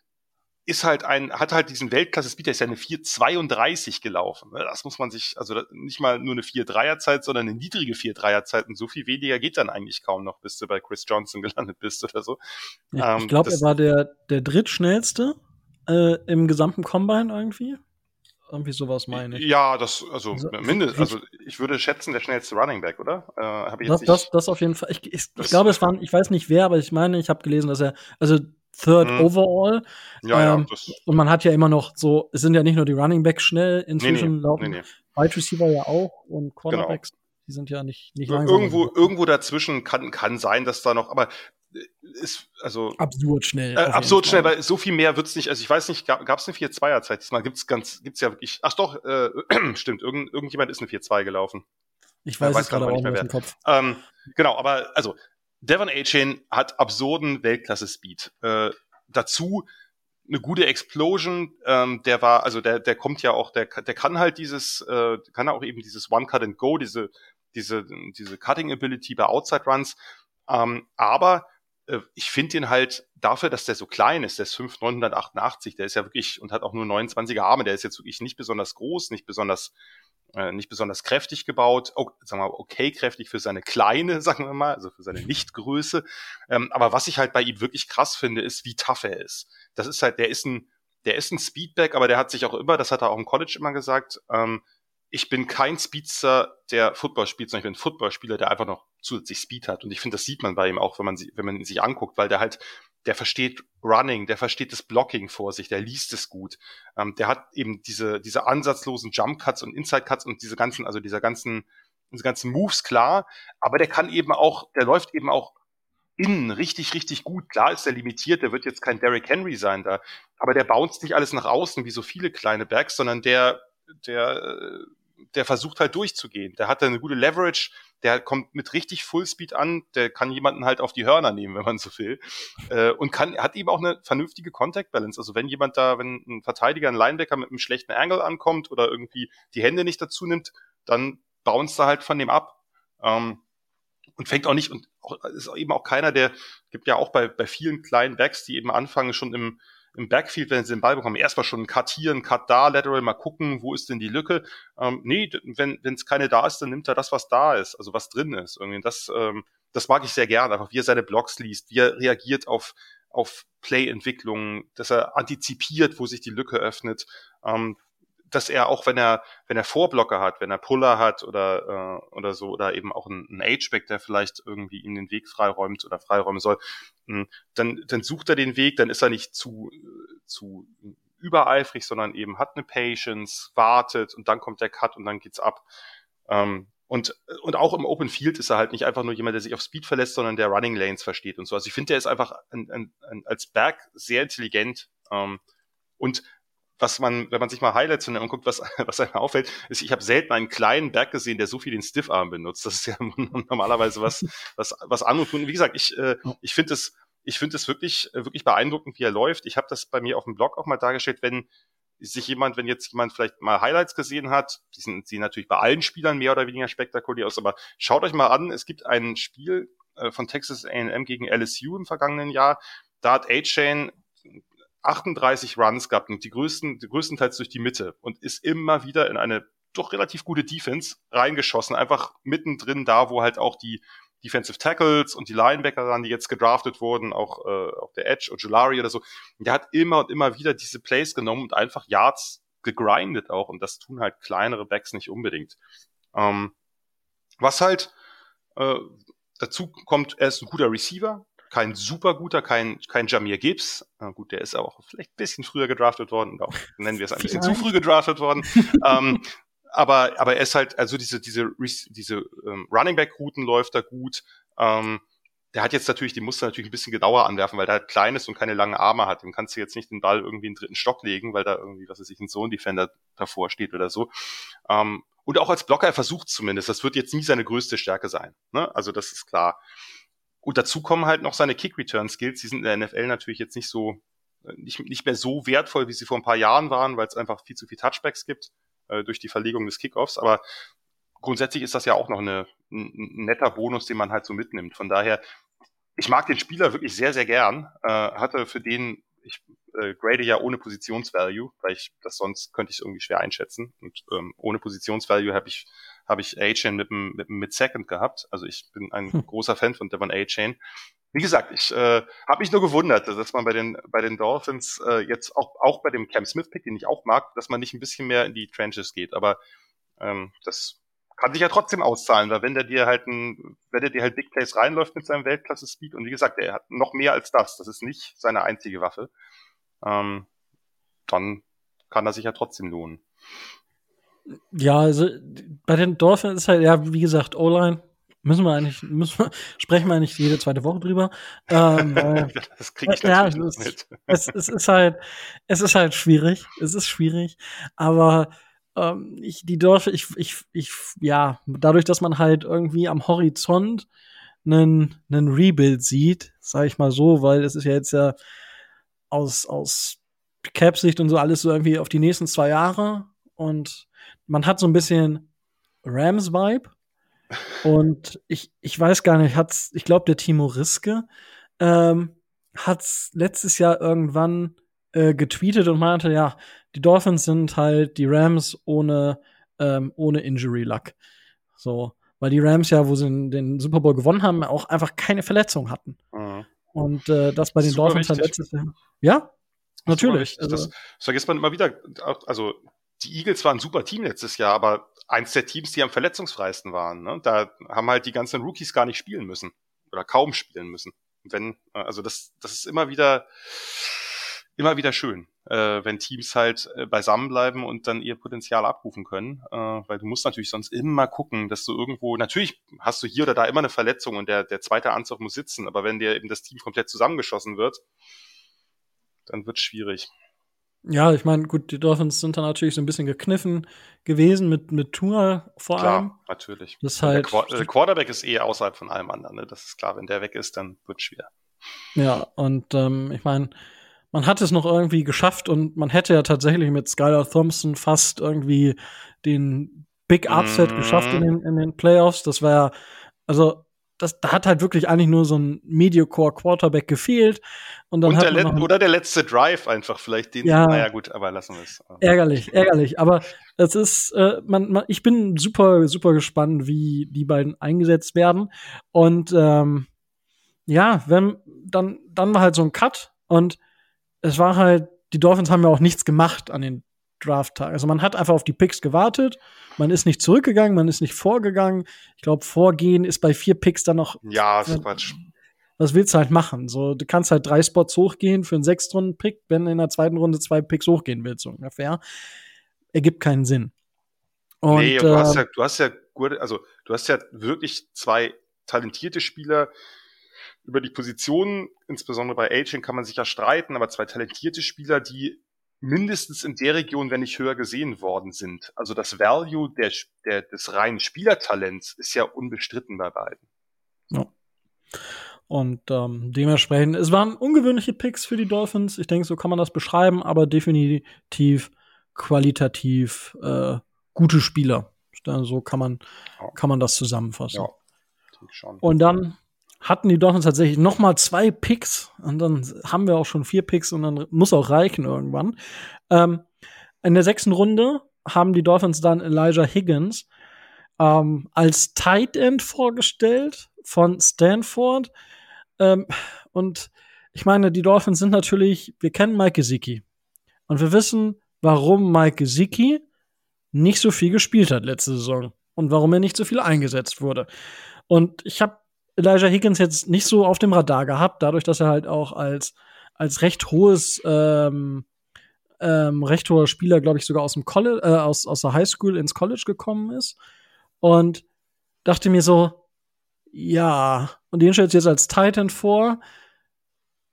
ist halt ein, hat halt diesen Weltklasse-Speed, der ist ja eine 4,32 gelaufen. Ne? Das muss man sich, also nicht mal nur eine 4-3er-Zeit, sondern eine niedrige 4-3er-Zeit und so viel weniger geht dann eigentlich kaum noch, bis du bei Chris Johnson gelandet bist oder so. Ich, ähm, ich glaube, er war der, der drittschnellste äh, im gesamten Combine irgendwie. Irgendwie sowas meine ich. Ja, das, also, also mindestens, also ich würde schätzen, der schnellste Running Back, oder? Äh, hab ich jetzt das, das, das auf jeden Fall. Ich, ich, ich glaube, es waren, ich weiß nicht wer, aber ich meine, ich habe gelesen, dass er, also Third mhm. Overall. Ja, ähm, ja, und man hat ja immer noch so, es sind ja nicht nur die Running Backs schnell, inzwischen nee, nee, laufen nee, nee. Wide Receiver ja auch und Cornerbacks, genau. die sind ja nicht, nicht langsam. Irgendwo, irgendwo dazwischen kann, kann sein, dass da noch, aber äh, ist also absurd schnell. Äh, absurd schnell, weil so viel mehr wird's nicht. Also ich weiß nicht, gab es eine 4-2er Zeit? Diesmal gibt's ganz, gibt's ja wirklich. Ach doch, äh, stimmt. Irgend, irgendjemand ist eine 4-2 gelaufen. Ich weiß, weiß es gerade auch nicht mehr. Wer. Kopf. Ähm, genau, aber also Devon A-Chain hat absurden Weltklasse-Speed. Äh, dazu eine gute Explosion, ähm, der war, also der, der kommt ja auch, der, der kann halt dieses, äh, kann auch eben dieses One Cut and Go, diese, diese, diese Cutting Ability bei Outside Runs, ähm, aber äh, ich finde ihn halt dafür, dass der so klein ist, der ist 5,988, der ist ja wirklich und hat auch nur 29er Arme, der ist jetzt wirklich nicht besonders groß, nicht besonders äh, nicht besonders kräftig gebaut, oh, sagen wir mal, okay kräftig für seine kleine, sagen wir mal, also für seine Nichtgröße. Ähm, aber was ich halt bei ihm wirklich krass finde, ist, wie tough er ist. Das ist halt, der ist ein, der ist ein Speedback, aber der hat sich auch immer, das hat er auch im College immer gesagt, ähm, ich bin kein Speedster, der Football spielt, sondern ich bin ein Footballspieler, der einfach noch zusätzlich Speed hat. Und ich finde, das sieht man bei ihm auch, wenn man, sie, wenn man ihn sich anguckt, weil der halt der versteht Running, der versteht das Blocking vor sich, der liest es gut. Ähm, der hat eben diese, diese ansatzlosen Jump Cuts und Inside Cuts und diese ganzen, also dieser ganzen, diese ganzen Moves klar. Aber der kann eben auch, der läuft eben auch innen richtig, richtig gut. Klar ist der limitiert, der wird jetzt kein Derrick Henry sein da. Aber der bounced nicht alles nach außen wie so viele kleine Backs, sondern der, der, äh, der versucht halt durchzugehen. Der hat eine gute Leverage, der kommt mit richtig Fullspeed an, der kann jemanden halt auf die Hörner nehmen, wenn man so will. Äh, und kann, hat eben auch eine vernünftige Contact Balance. Also wenn jemand da, wenn ein Verteidiger, ein Linebacker mit einem schlechten Angle ankommt oder irgendwie die Hände nicht dazu nimmt, dann bounce er halt von dem ab. Ähm, und fängt auch nicht, und auch, ist eben auch keiner, der gibt ja auch bei, bei vielen kleinen Backs, die eben anfangen, schon im, im Backfield, wenn sie den Ball bekommen, erstmal schon ein Cut hier, ein Cut da, Lateral, mal gucken, wo ist denn die Lücke. Ähm, nee, wenn es keine da ist, dann nimmt er das, was da ist, also was drin ist. Irgendwie das, ähm, das mag ich sehr gerne, einfach wie er seine Blogs liest, wie er reagiert auf, auf Play-Entwicklungen, dass er antizipiert, wo sich die Lücke öffnet. Ähm, dass er auch, wenn er, wenn er Vorblocker hat, wenn er Puller hat oder, äh, oder so, oder eben auch ein, ein H-Back, der vielleicht irgendwie ihm den Weg freiräumt oder freiräumen soll, dann, dann sucht er den Weg, dann ist er nicht zu, zu übereifrig, sondern eben hat eine Patience, wartet und dann kommt der Cut und dann geht's ab. Ähm, und, und auch im Open Field ist er halt nicht einfach nur jemand, der sich auf Speed verlässt, sondern der Running Lanes versteht und so. Also ich finde, der ist einfach ein, ein, ein, als Berg sehr intelligent. Ähm, und was man, wenn man sich mal Highlights von anguckt, was, was einem auffällt, ist, ich habe selten einen kleinen Berg gesehen, der so viel den Stiffarm benutzt. Das ist ja normalerweise was, was, was anderes tun. Wie gesagt, ich, äh, ich finde es, ich finde es wirklich, wirklich beeindruckend, wie er läuft. Ich habe das bei mir auf dem Blog auch mal dargestellt, wenn sich jemand, wenn jetzt jemand vielleicht mal Highlights gesehen hat, die sind, sehen natürlich bei allen Spielern mehr oder weniger spektakulär aus, aber schaut euch mal an, es gibt ein Spiel äh, von Texas A&M gegen LSU im vergangenen Jahr. Da hat A-Chain 38 Runs gehabt und die größten, die größtenteils durch die Mitte und ist immer wieder in eine doch relativ gute Defense reingeschossen, einfach mittendrin da, wo halt auch die Defensive Tackles und die Linebacker waren, die jetzt gedraftet wurden, auch, äh, auch der Edge oder Julari oder so. Und der hat immer und immer wieder diese Plays genommen und einfach Yards gegrindet auch und das tun halt kleinere Backs nicht unbedingt. Ähm, was halt äh, dazu kommt, er ist ein guter Receiver, kein super guter, kein, kein Jamir Gibbs. Na gut, der ist auch vielleicht ein bisschen früher gedraftet worden, auch nennen wir es ein bisschen zu früh gedraftet worden. ähm, aber, aber er ist halt, also diese, diese, diese ähm, Running Back Routen läuft da gut. Ähm, der hat jetzt natürlich, die musst du natürlich ein bisschen genauer anwerfen, weil der halt klein ist und keine langen Arme hat. Dem kannst du jetzt nicht den Ball irgendwie in den dritten Stock legen, weil da irgendwie, was weiß ich, ein Zone-Defender davor steht oder so. Ähm, und auch als Blocker, er versucht zumindest. Das wird jetzt nie seine größte Stärke sein. Ne? Also das ist klar. Und dazu kommen halt noch seine Kick-Return-Skills. Die sind in der NFL natürlich jetzt nicht so, äh, nicht, nicht mehr so wertvoll, wie sie vor ein paar Jahren waren, weil es einfach viel zu viel Touchbacks gibt äh, durch die Verlegung des Kickoffs. Aber grundsätzlich ist das ja auch noch eine, ein, netter Bonus, den man halt so mitnimmt. Von daher, ich mag den Spieler wirklich sehr, sehr gern. Äh, hatte für den, ich äh, grade ja ohne Positionsvalue, weil ich das sonst könnte ich irgendwie schwer einschätzen. Und ähm, ohne Positionsvalue habe ich habe ich A-Chain mit dem mit, mit Second gehabt. Also ich bin ein hm. großer Fan von Devon A-Chain. Wie gesagt, ich äh, habe mich nur gewundert, dass man bei den bei den Dolphins äh, jetzt auch auch bei dem Cam Smith Pick, den ich auch mag, dass man nicht ein bisschen mehr in die Trenches geht. Aber ähm, das kann sich ja trotzdem auszahlen, weil wenn der dir halt ein, wenn der dir halt Big Plays reinläuft mit seinem Weltklasse Speed und wie gesagt, er hat noch mehr als das, das ist nicht seine einzige Waffe, ähm, dann kann das sich ja trotzdem lohnen. Ja, also bei den Dolphins ist halt, ja, wie gesagt, O-Line müssen wir eigentlich, müssen wir, sprechen wir eigentlich jede zweite Woche drüber. Ähm, weil, das kriege ich ja, es ist, mit. Es, es, ist halt, es ist halt schwierig. Es ist schwierig. Aber ähm, ich, die Dolphins, ich, ich, ich, ja, dadurch, dass man halt irgendwie am Horizont einen, einen Rebuild sieht, sage ich mal so, weil es ist ja jetzt ja aus, aus Cap-Sicht und so alles so irgendwie auf die nächsten zwei Jahre und man hat so ein bisschen Rams-Vibe. Und ich, ich weiß gar nicht, hat's, ich glaube, der Timo Riske ähm, hat's letztes Jahr irgendwann äh, getweetet und meinte, ja, die Dolphins sind halt die Rams ohne, ähm, ohne Injury Luck. So, weil die Rams ja, wo sie den Super Bowl gewonnen haben, auch einfach keine Verletzung hatten. Mhm. Und äh, das bei den Super Dolphins halt letztes Jahr. Ja, natürlich. Also, das, das vergisst man immer wieder. Also die Eagles waren ein super Team letztes Jahr, aber eins der Teams, die am verletzungsfreisten waren. Ne? Da haben halt die ganzen Rookies gar nicht spielen müssen oder kaum spielen müssen. Wenn, also das, das ist immer wieder, immer wieder schön, äh, wenn Teams halt äh, beisammen bleiben und dann ihr Potenzial abrufen können, äh, weil du musst natürlich sonst immer gucken, dass du irgendwo, natürlich hast du hier oder da immer eine Verletzung und der, der zweite Anzug muss sitzen, aber wenn dir eben das Team komplett zusammengeschossen wird, dann wird schwierig. Ja, ich meine, gut, die Dolphins sind da natürlich so ein bisschen gekniffen gewesen mit, mit Tour vor klar, allem. natürlich. Das halt der, der, Quarterback ist eh außerhalb von allem anderen, ne? Das ist klar, wenn der weg ist, dann wird schwer. Ja, und ähm, ich meine, man hat es noch irgendwie geschafft und man hätte ja tatsächlich mit Skylar Thompson fast irgendwie den Big Upset mm. geschafft in den, in den Playoffs. Das ja, also das, da hat halt wirklich eigentlich nur so ein Mediocre Quarterback gefehlt. Und dann und hat der oder der letzte Drive einfach vielleicht den. Ja, naja, gut, aber lassen wir es. Ärgerlich, ärgerlich. Aber es ist, äh, man, man, ich bin super, super gespannt, wie die beiden eingesetzt werden. Und ähm, ja, wenn, dann, dann war halt so ein Cut und es war halt, die Dolphins haben ja auch nichts gemacht an den Draft-Tag. Also man hat einfach auf die Picks gewartet, man ist nicht zurückgegangen, man ist nicht vorgegangen. Ich glaube, Vorgehen ist bei vier Picks dann noch. Ja, ist Quatsch. Was willst du halt machen? So, du kannst halt drei Spots hochgehen für einen Sechstrunden-Pick, wenn in der zweiten Runde zwei Picks hochgehen willst, so ungefähr. Ergibt keinen Sinn. Und, nee, und du, äh, hast ja, du hast ja, also du hast ja wirklich zwei talentierte Spieler, über die Positionen, insbesondere bei Aging kann man sich ja streiten, aber zwei talentierte Spieler, die mindestens in der Region, wenn nicht höher gesehen worden sind. Also das Value der, der, des reinen Spielertalents ist ja unbestritten bei beiden. Ja. Und ähm, dementsprechend, es waren ungewöhnliche Picks für die Dolphins. Ich denke, so kann man das beschreiben, aber definitiv qualitativ äh, gute Spieler. So kann man, kann man das zusammenfassen. Ja, schon. Und dann hatten die Dolphins tatsächlich noch mal zwei Picks und dann haben wir auch schon vier Picks und dann muss auch reichen irgendwann. Ähm, in der sechsten Runde haben die Dolphins dann Elijah Higgins ähm, als Tight End vorgestellt von Stanford. Ähm, und ich meine, die Dolphins sind natürlich, wir kennen Mike Gesicki. Und wir wissen, warum Mike Gesicki nicht so viel gespielt hat letzte Saison und warum er nicht so viel eingesetzt wurde. Und ich habe Elijah Higgins jetzt nicht so auf dem Radar gehabt, dadurch, dass er halt auch als, als recht hohes, ähm, ähm, recht hoher Spieler, glaube ich, sogar aus dem College, äh, aus, aus der Highschool ins College gekommen ist. Und dachte mir so, ja, und den stellt jetzt als Titan vor.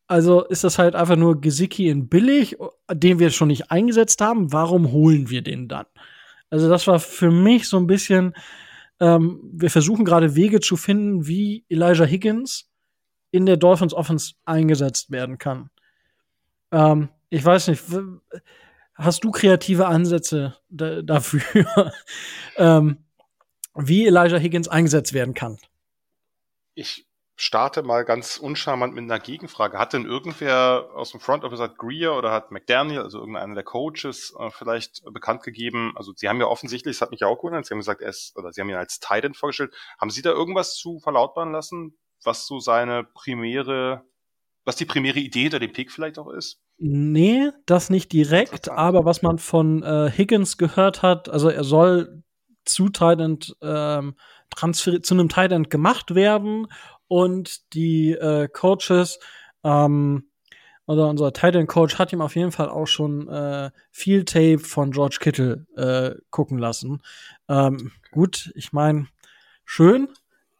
Also ist das halt einfach nur Gesicki in billig, den wir schon nicht eingesetzt haben. Warum holen wir den dann? Also das war für mich so ein bisschen, ähm, wir versuchen gerade Wege zu finden, wie Elijah Higgins in der Dolphins Offense eingesetzt werden kann. Ähm, ich weiß nicht, hast du kreative Ansätze dafür, ähm, wie Elijah Higgins eingesetzt werden kann? Ich starte mal ganz uncharmant mit einer Gegenfrage. Hat denn irgendwer aus dem Front Office, hat Greer oder hat McDaniel, also irgendeiner der Coaches, äh, vielleicht bekannt gegeben? Also sie haben ja offensichtlich, das hat mich ja auch gewundert, sie haben gesagt, er ist, oder sie haben ihn als Titan vorgestellt. Haben Sie da irgendwas zu verlautbaren lassen, was so seine primäre, was die primäre Idee hinter dem Pick vielleicht auch ist? Nee, das nicht direkt, aber was man von äh, Higgins gehört hat, also er soll zu Titan ähm, transfer zu einem Titan gemacht werden und die äh, Coaches ähm, oder unser Titan Coach hat ihm auf jeden Fall auch schon äh, viel Tape von George Kittle äh, gucken lassen. Ähm, gut, ich meine, schön,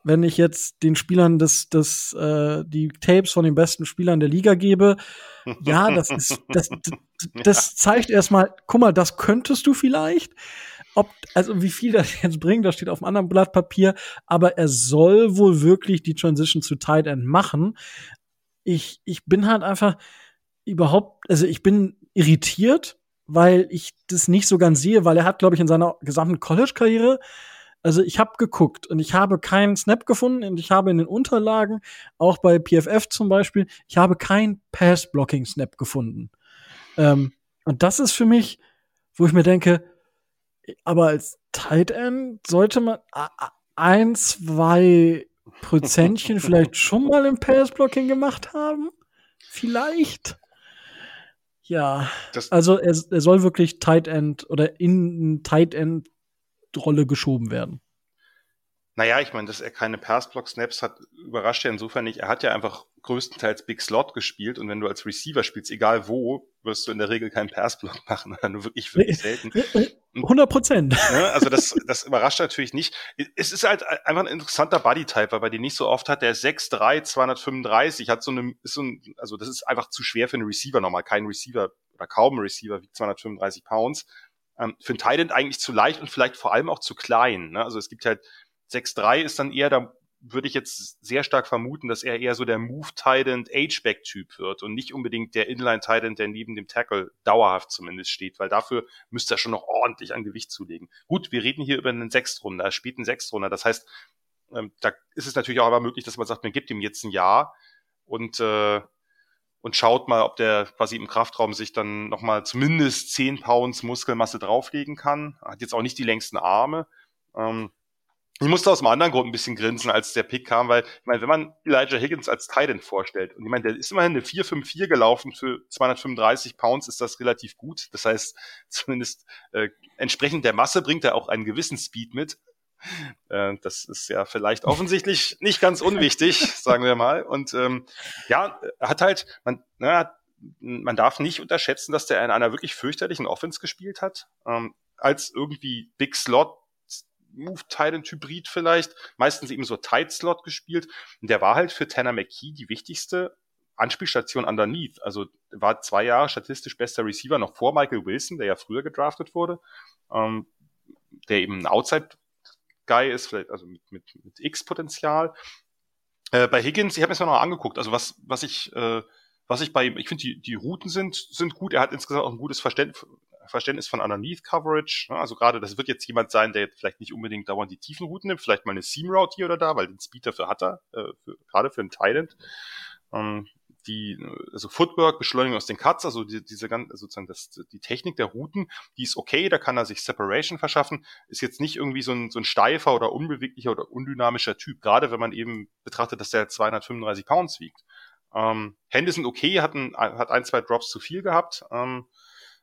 wenn ich jetzt den Spielern das, das, äh, die Tapes von den besten Spielern der Liga gebe. Ja, das ist, das, das zeigt erstmal, guck mal, das könntest du vielleicht. Ob, also wie viel das jetzt bringt, das steht auf einem anderen Blatt Papier, aber er soll wohl wirklich die Transition zu Tight End machen. Ich, ich bin halt einfach überhaupt, also ich bin irritiert, weil ich das nicht so ganz sehe, weil er hat, glaube ich, in seiner gesamten College-Karriere also ich habe geguckt und ich habe keinen Snap gefunden und ich habe in den Unterlagen, auch bei PFF zum Beispiel, ich habe kein Pass-Blocking-Snap gefunden. Ähm, und das ist für mich, wo ich mir denke, aber als Tight End sollte man ein, zwei Prozentchen vielleicht schon mal im Pass-Blocking gemacht haben. Vielleicht. Ja, das also er, er, soll wirklich Tight End oder in Tight End Rolle geschoben werden. Naja, ich meine, dass er keine Pass-Block-Snaps hat, überrascht ja insofern nicht. Er hat ja einfach größtenteils Big Slot gespielt und wenn du als Receiver spielst, egal wo, wirst du in der Regel keinen Pass-Block machen, nur wirklich, wirklich selten. 100 Prozent. Ne, also das, das überrascht natürlich nicht. Es ist halt einfach ein interessanter Body-Type, weil man den nicht so oft hat. Der ist 6'3", 235, hat so eine, ist so ein, also das ist einfach zu schwer für einen Receiver nochmal. Kein Receiver oder kaum ein Receiver wiegt 235 Pounds. Ähm, für ein Thailand eigentlich zu leicht und vielleicht vor allem auch zu klein. Ne? Also es gibt halt 6-3 ist dann eher, da würde ich jetzt sehr stark vermuten, dass er eher so der Move Titan H-Back Typ wird und nicht unbedingt der Inline Titan, der neben dem Tackle dauerhaft zumindest steht, weil dafür müsste er schon noch ordentlich an Gewicht zulegen. Gut, wir reden hier über einen Sechstrunder, er spielt einen Sechstrunder, das heißt, ähm, da ist es natürlich auch aber möglich, dass man sagt, man gibt ihm jetzt ein Jahr und äh, und schaut mal, ob der quasi im Kraftraum sich dann nochmal zumindest 10 Pounds Muskelmasse drauflegen kann. Hat jetzt auch nicht die längsten Arme. Ähm, ich musste aus einem anderen Grund ein bisschen grinsen, als der Pick kam, weil, ich meine, wenn man Elijah Higgins als Titan vorstellt, und ich meine, der ist immerhin eine 4-5-4 gelaufen für 235 Pounds, ist das relativ gut. Das heißt, zumindest äh, entsprechend der Masse bringt er auch einen gewissen Speed mit. Äh, das ist ja vielleicht offensichtlich nicht ganz unwichtig, sagen wir mal. Und ähm, ja, hat halt, man, na, man darf nicht unterschätzen, dass der in einer wirklich fürchterlichen Offense gespielt hat. Ähm, als irgendwie Big Slot Move Titan Hybrid vielleicht, meistens eben so Tight Slot gespielt. Und der war halt für Tanner McKee die wichtigste Anspielstation underneath. Also war zwei Jahre statistisch bester Receiver noch vor Michael Wilson, der ja früher gedraftet wurde, ähm, der eben ein Outside Guy ist, vielleicht also mit, mit, mit X-Potenzial. Äh, bei Higgins, ich habe mir das noch angeguckt, also was, was ich, äh, was ich bei ihm, ich finde, die, die Routen sind, sind gut. Er hat insgesamt auch ein gutes Verständnis, Verständnis von Underneath Coverage. Ne? Also gerade, das wird jetzt jemand sein, der vielleicht nicht unbedingt dauernd die tiefen Routen nimmt, vielleicht mal eine Seam Route hier oder da, weil den Speed dafür hat er, äh, für, gerade für einen Thailand. Ähm, die, also Footwork, Beschleunigung aus den Cuts, also die, diese ganze, sozusagen das, die Technik der Routen, die ist okay, da kann er sich Separation verschaffen, ist jetzt nicht irgendwie so ein, so ein steifer oder unbeweglicher oder undynamischer Typ, gerade wenn man eben betrachtet, dass der 235 Pounds wiegt. Ähm, Hände sind okay, hat ein, hat ein, zwei Drops zu viel gehabt, ähm,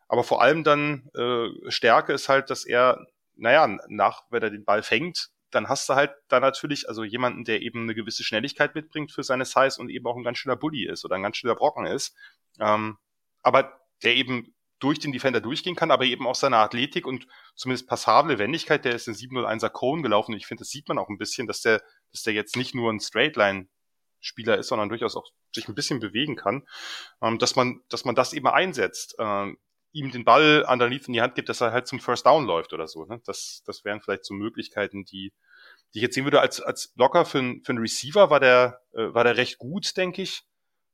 aber vor allem dann äh, Stärke ist halt, dass er, naja, nach, wenn er den Ball fängt, dann hast du halt da natürlich also jemanden, der eben eine gewisse Schnelligkeit mitbringt für seine Size und eben auch ein ganz schöner Bully ist oder ein ganz schöner Brocken ist. Ähm, aber der eben durch den Defender durchgehen kann, aber eben auch seine Athletik und zumindest passable Wendigkeit, der ist in 701er Cone gelaufen. Und ich finde, das sieht man auch ein bisschen, dass der, dass der jetzt nicht nur ein Straightline Spieler ist, sondern durchaus auch sich ein bisschen bewegen kann, ähm, dass man, dass man das eben einsetzt, ähm, ihm den Ball underneath in die Hand gibt, dass er halt zum First Down läuft oder so. Ne? Das, das wären vielleicht so Möglichkeiten, die, die ich jetzt sehen würde als, als Blocker für, für einen Receiver war der, äh, war der recht gut, denke ich.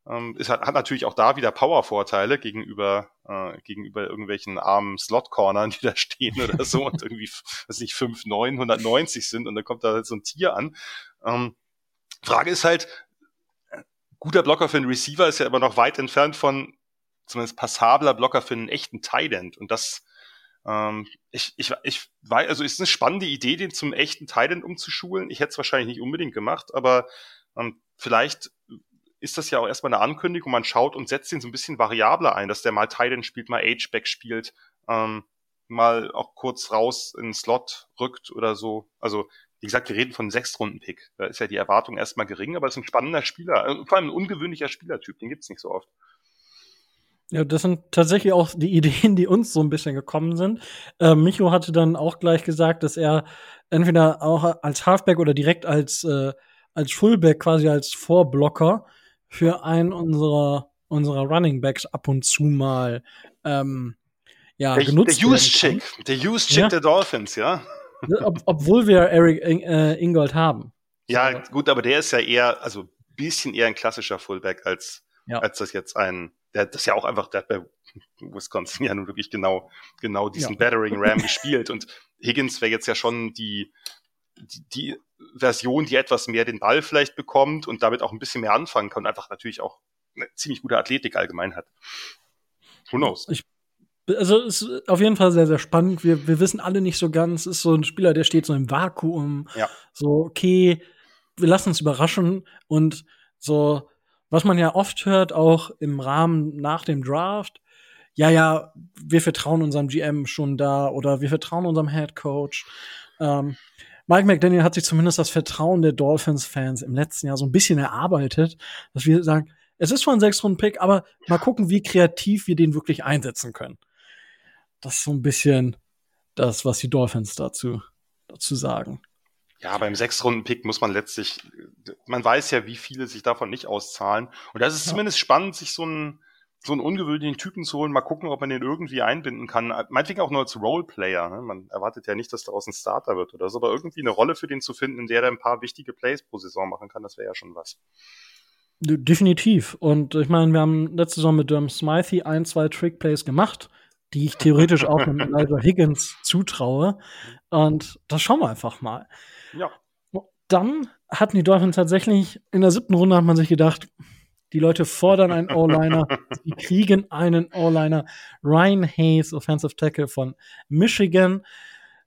Ähm, es hat, hat natürlich auch da wieder Power-Vorteile gegenüber, äh, gegenüber irgendwelchen armen Slot-Cornern, die da stehen oder so und irgendwie, was nicht, 5, 9, 190 sind und dann kommt da halt so ein Tier an. Ähm, Frage ist halt, guter Blocker für einen Receiver ist ja immer noch weit entfernt von zumindest passabler Blocker für einen echten Tight. Und das, ähm, ich, ich, ich weiß, also ist eine spannende Idee, den zum echten Tight umzuschulen. Ich hätte es wahrscheinlich nicht unbedingt gemacht, aber ähm, vielleicht ist das ja auch erstmal eine Ankündigung. Man schaut und setzt ihn so ein bisschen variabler ein, dass der mal Tight spielt, mal H-Back spielt, ähm, mal auch kurz raus in den Slot rückt oder so. Also wie gesagt, wir reden von einem Sechstrunden-Pick. Da ist ja die Erwartung erstmal gering, aber es ist ein spannender Spieler, also vor allem ein ungewöhnlicher Spielertyp, den gibt's nicht so oft. Ja, das sind tatsächlich auch die Ideen, die uns so ein bisschen gekommen sind. Äh, Micho hatte dann auch gleich gesagt, dass er entweder auch als Halfback oder direkt als, äh, als Fullback, quasi als Vorblocker für einen unserer, unserer Running Backs ab und zu mal ähm, ja, der, genutzt Der Use-Chick, der Use-Chick ja. der Dolphins, ja. Ob, obwohl wir Eric äh, Ingold haben. Ja, gut, aber der ist ja eher, also bisschen eher ein klassischer Fullback als, ja. als das jetzt ein, der das ja auch einfach, der hat bei Wisconsin ja nun wirklich genau, genau diesen ja. Battering Ram gespielt und Higgins wäre jetzt ja schon die, die, die Version, die etwas mehr den Ball vielleicht bekommt und damit auch ein bisschen mehr anfangen kann und einfach natürlich auch eine ziemlich gute Athletik allgemein hat. Who knows? Ich also es ist auf jeden Fall sehr, sehr spannend. Wir, wir wissen alle nicht so ganz. Es ist so ein Spieler, der steht so im Vakuum. Ja. So, okay, wir lassen uns überraschen. Und so, was man ja oft hört, auch im Rahmen nach dem Draft, ja, ja, wir vertrauen unserem GM schon da oder wir vertrauen unserem Head Coach. Ähm, Mike McDaniel hat sich zumindest das Vertrauen der Dolphins-Fans im letzten Jahr so ein bisschen erarbeitet, dass wir sagen, es ist zwar ein Sechs-Runden-Pick, aber mal gucken, wie kreativ wir den wirklich einsetzen können das ist so ein bisschen das, was die Dolphins dazu, dazu sagen. Ja, beim Sechs-Runden-Pick muss man letztlich, man weiß ja, wie viele sich davon nicht auszahlen. Und das ist ja. zumindest spannend, sich so einen, so einen ungewöhnlichen Typen zu holen, mal gucken, ob man den irgendwie einbinden kann. Meinetwegen auch nur als Roleplayer. Ne? Man erwartet ja nicht, dass daraus ein Starter wird oder so, aber irgendwie eine Rolle für den zu finden, in der er ein paar wichtige Plays pro Saison machen kann, das wäre ja schon was. Definitiv. Und ich meine, wir haben letzte Saison mit Durham Smythe ein, zwei Trick-Plays gemacht die ich theoretisch auch mit Elijah Higgins zutraue. Und das schauen wir einfach mal. Ja. Dann hatten die Dolphins tatsächlich in der siebten Runde hat man sich gedacht, die Leute fordern einen O-Liner, sie kriegen einen O-Liner. Ryan Hayes, Offensive Tackle von Michigan.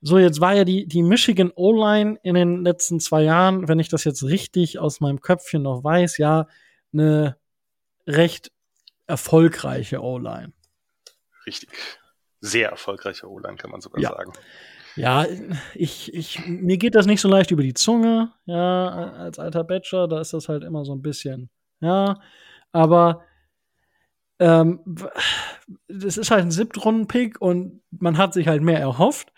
So, jetzt war ja die, die Michigan O-Line in den letzten zwei Jahren, wenn ich das jetzt richtig aus meinem Köpfchen noch weiß, ja, eine recht erfolgreiche O-Line richtig sehr erfolgreicher O-Line, kann man sogar ja. sagen. Ja, ich, ich, mir geht das nicht so leicht über die Zunge, ja, als alter Bachelor, da ist das halt immer so ein bisschen, ja, aber ähm, das ist halt ein Siebtrunden-Pick und man hat sich halt mehr erhofft.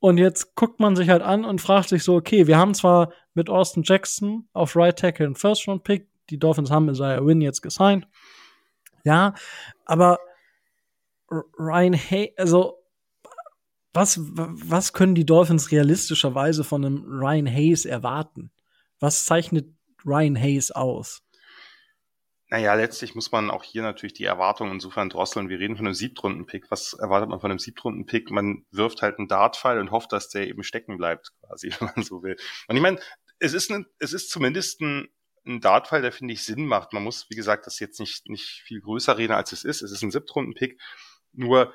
Und jetzt guckt man sich halt an und fragt sich so, okay, wir haben zwar mit Austin Jackson auf Right Tackle einen First-Round-Pick, die Dolphins haben Isaiah Win jetzt gesigned. Ja, aber Ryan Hay, also was, was können die Dolphins realistischerweise von einem Ryan Hayes erwarten? Was zeichnet Ryan Hayes aus? Naja, letztlich muss man auch hier natürlich die Erwartungen insofern drosseln. Wir reden von einem Siebtrunden-Pick. Was erwartet man von einem Siebtrunden-Pick? Man wirft halt einen Dartpfeil und hofft, dass der eben stecken bleibt, quasi, wenn man so will. Und ich meine, es ist, ein, es ist zumindest ein, ein Dartpfeil, der finde ich Sinn macht. Man muss, wie gesagt, das jetzt nicht, nicht viel größer reden, als es ist. Es ist ein Siebtrunden-Pick. Nur,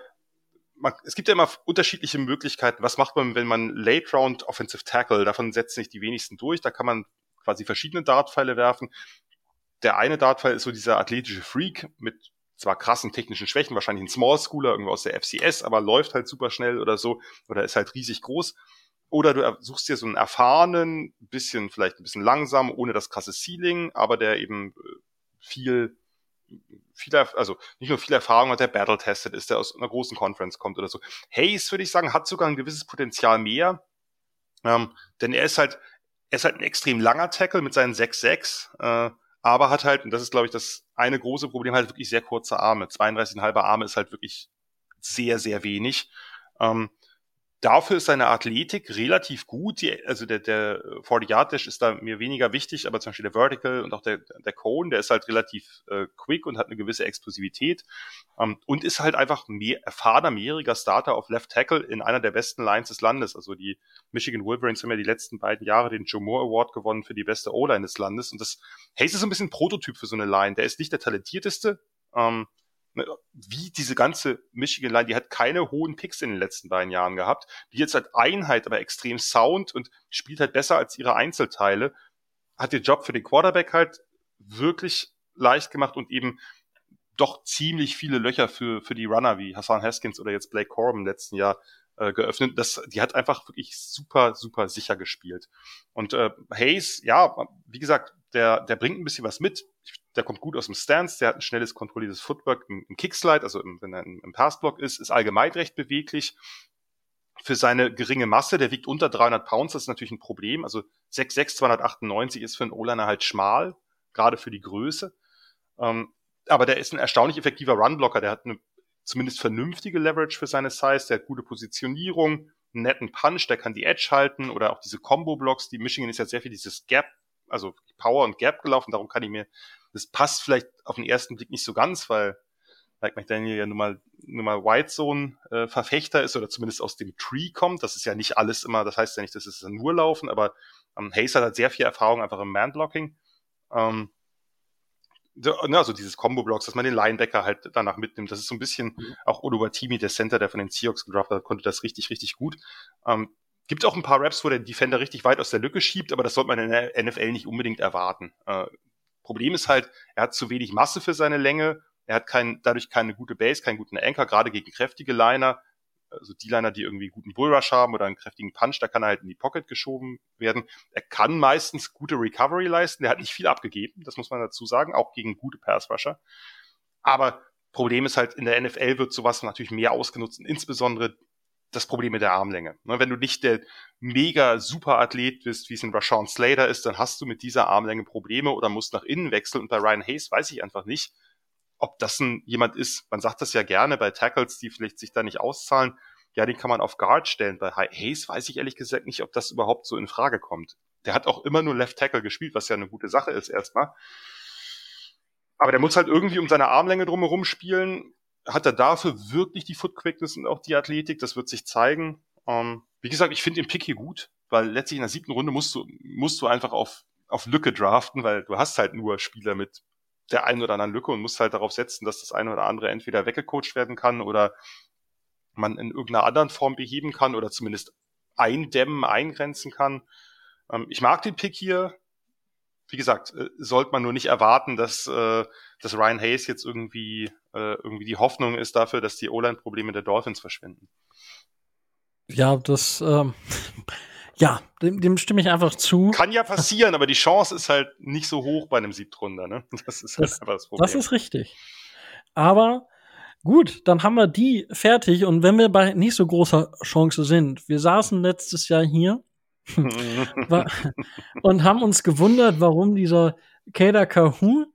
man, es gibt ja immer unterschiedliche Möglichkeiten. Was macht man, wenn man Late Round Offensive Tackle, davon setzen sich die wenigsten durch, da kann man quasi verschiedene Dartpfeile werfen. Der eine Dartpfeil ist so dieser athletische Freak mit zwar krassen technischen Schwächen, wahrscheinlich ein Small Schooler irgendwo aus der FCS, aber läuft halt super schnell oder so oder ist halt riesig groß. Oder du suchst dir so einen erfahrenen, bisschen, vielleicht ein bisschen langsam, ohne das krasse Ceiling, aber der eben äh, viel also nicht nur viel Erfahrung hat, der battle-tested ist, der aus einer großen Conference kommt oder so. Hayes, würde ich sagen, hat sogar ein gewisses Potenzial mehr, ähm, denn er ist halt, er ist halt ein extrem langer Tackle mit seinen 6'6, äh, aber hat halt, und das ist, glaube ich, das eine große Problem, halt wirklich sehr kurze Arme. 32,5 Arme ist halt wirklich sehr, sehr wenig. Ähm, Dafür ist seine Athletik relativ gut. Die, also der, der 40-Yard-Dash ist da mir weniger wichtig, aber zum Beispiel der Vertical und auch der, der Cone, der ist halt relativ äh, quick und hat eine gewisse Explosivität ähm, und ist halt einfach mehr, erfahrener, mehrjähriger Starter auf Left Tackle in einer der besten Lines des Landes. Also die Michigan Wolverines haben ja die letzten beiden Jahre den Joe Moore Award gewonnen für die beste O-Line des Landes und das Hayes ist so ein bisschen Prototyp für so eine Line. Der ist nicht der talentierteste, ähm, wie diese ganze Michigan Line, die hat keine hohen Picks in den letzten beiden Jahren gehabt. Die jetzt halt Einheit, aber extrem Sound und spielt halt besser als ihre Einzelteile. Hat den Job für den Quarterback halt wirklich leicht gemacht und eben doch ziemlich viele Löcher für, für die Runner wie Hassan Haskins oder jetzt Blake Corbin im letzten Jahr äh, geöffnet. Das, die hat einfach wirklich super, super sicher gespielt. Und äh, Hayes, ja, wie gesagt, der, der bringt ein bisschen was mit. Der kommt gut aus dem Stance, der hat ein schnelles, kontrolliertes Footwork im, im Kickslide, also im, wenn er im, im Passblock ist, ist allgemein recht beweglich. Für seine geringe Masse, der wiegt unter 300 Pounds, das ist natürlich ein Problem. Also 6'6, 298 ist für einen O-Liner halt schmal, gerade für die Größe. Ähm, aber der ist ein erstaunlich effektiver Runblocker, der hat eine zumindest vernünftige Leverage für seine Size, der hat gute Positionierung, einen netten Punch, der kann die Edge halten oder auch diese Combo-Blocks. Die Michigan ist ja sehr viel dieses Gap also Power und Gap gelaufen. Darum kann ich mir, das passt vielleicht auf den ersten Blick nicht so ganz, weil Mike McDaniel ja nun mal, nun mal White Zone äh, Verfechter ist oder zumindest aus dem Tree kommt. Das ist ja nicht alles immer, das heißt ja nicht, dass es nur laufen, aber ähm, Hayes hat halt sehr viel Erfahrung einfach im Man-Blocking. Ähm, so, ne, also dieses Combo-Blocks, dass man den Linebacker halt danach mitnimmt. Das ist so ein bisschen mhm. auch Oluwatimi, der Center, der von den Seahawks gedraftet hat, konnte das richtig, richtig gut. Ähm, Gibt auch ein paar Raps, wo der Defender richtig weit aus der Lücke schiebt, aber das sollte man in der NFL nicht unbedingt erwarten. Äh, Problem ist halt, er hat zu wenig Masse für seine Länge, er hat kein, dadurch keine gute Base, keinen guten Anchor, gerade gegen kräftige Liner, also die Liner, die irgendwie guten Bullrush haben oder einen kräftigen Punch, da kann er halt in die Pocket geschoben werden. Er kann meistens gute Recovery leisten, er hat nicht viel abgegeben, das muss man dazu sagen, auch gegen gute Pass-Rusher. Aber Problem ist halt, in der NFL wird sowas natürlich mehr ausgenutzt, insbesondere das Problem mit der Armlänge. Ne, wenn du nicht der mega super Athlet bist, wie es in Rashawn Slater ist, dann hast du mit dieser Armlänge Probleme oder musst nach innen wechseln. Und bei Ryan Hayes weiß ich einfach nicht, ob das ein jemand ist. Man sagt das ja gerne bei Tackles, die vielleicht sich da nicht auszahlen. Ja, den kann man auf Guard stellen. Bei Hayes weiß ich ehrlich gesagt nicht, ob das überhaupt so in Frage kommt. Der hat auch immer nur Left Tackle gespielt, was ja eine gute Sache ist erstmal. Aber der muss halt irgendwie um seine Armlänge drumherum spielen hat er dafür wirklich die Foot Quickness und auch die Athletik? Das wird sich zeigen. Ähm, wie gesagt, ich finde den Pick hier gut, weil letztlich in der siebten Runde musst du, musst du einfach auf, auf Lücke draften, weil du hast halt nur Spieler mit der einen oder anderen Lücke und musst halt darauf setzen, dass das eine oder andere entweder weggecoacht werden kann oder man in irgendeiner anderen Form beheben kann oder zumindest eindämmen, eingrenzen kann. Ähm, ich mag den Pick hier wie gesagt, äh, sollte man nur nicht erwarten, dass, äh, dass Ryan Hayes jetzt irgendwie, äh, irgendwie die Hoffnung ist dafür, dass die O-Line-Probleme der Dolphins verschwinden. Ja, das, ähm, ja, dem, dem stimme ich einfach zu. Kann ja passieren, aber die Chance ist halt nicht so hoch bei einem Siebtrunder, ne? Das ist halt das, einfach das Problem. Das ist richtig. Aber gut, dann haben wir die fertig und wenn wir bei nicht so großer Chance sind, wir saßen letztes Jahr hier und haben uns gewundert, warum dieser Kader Kahun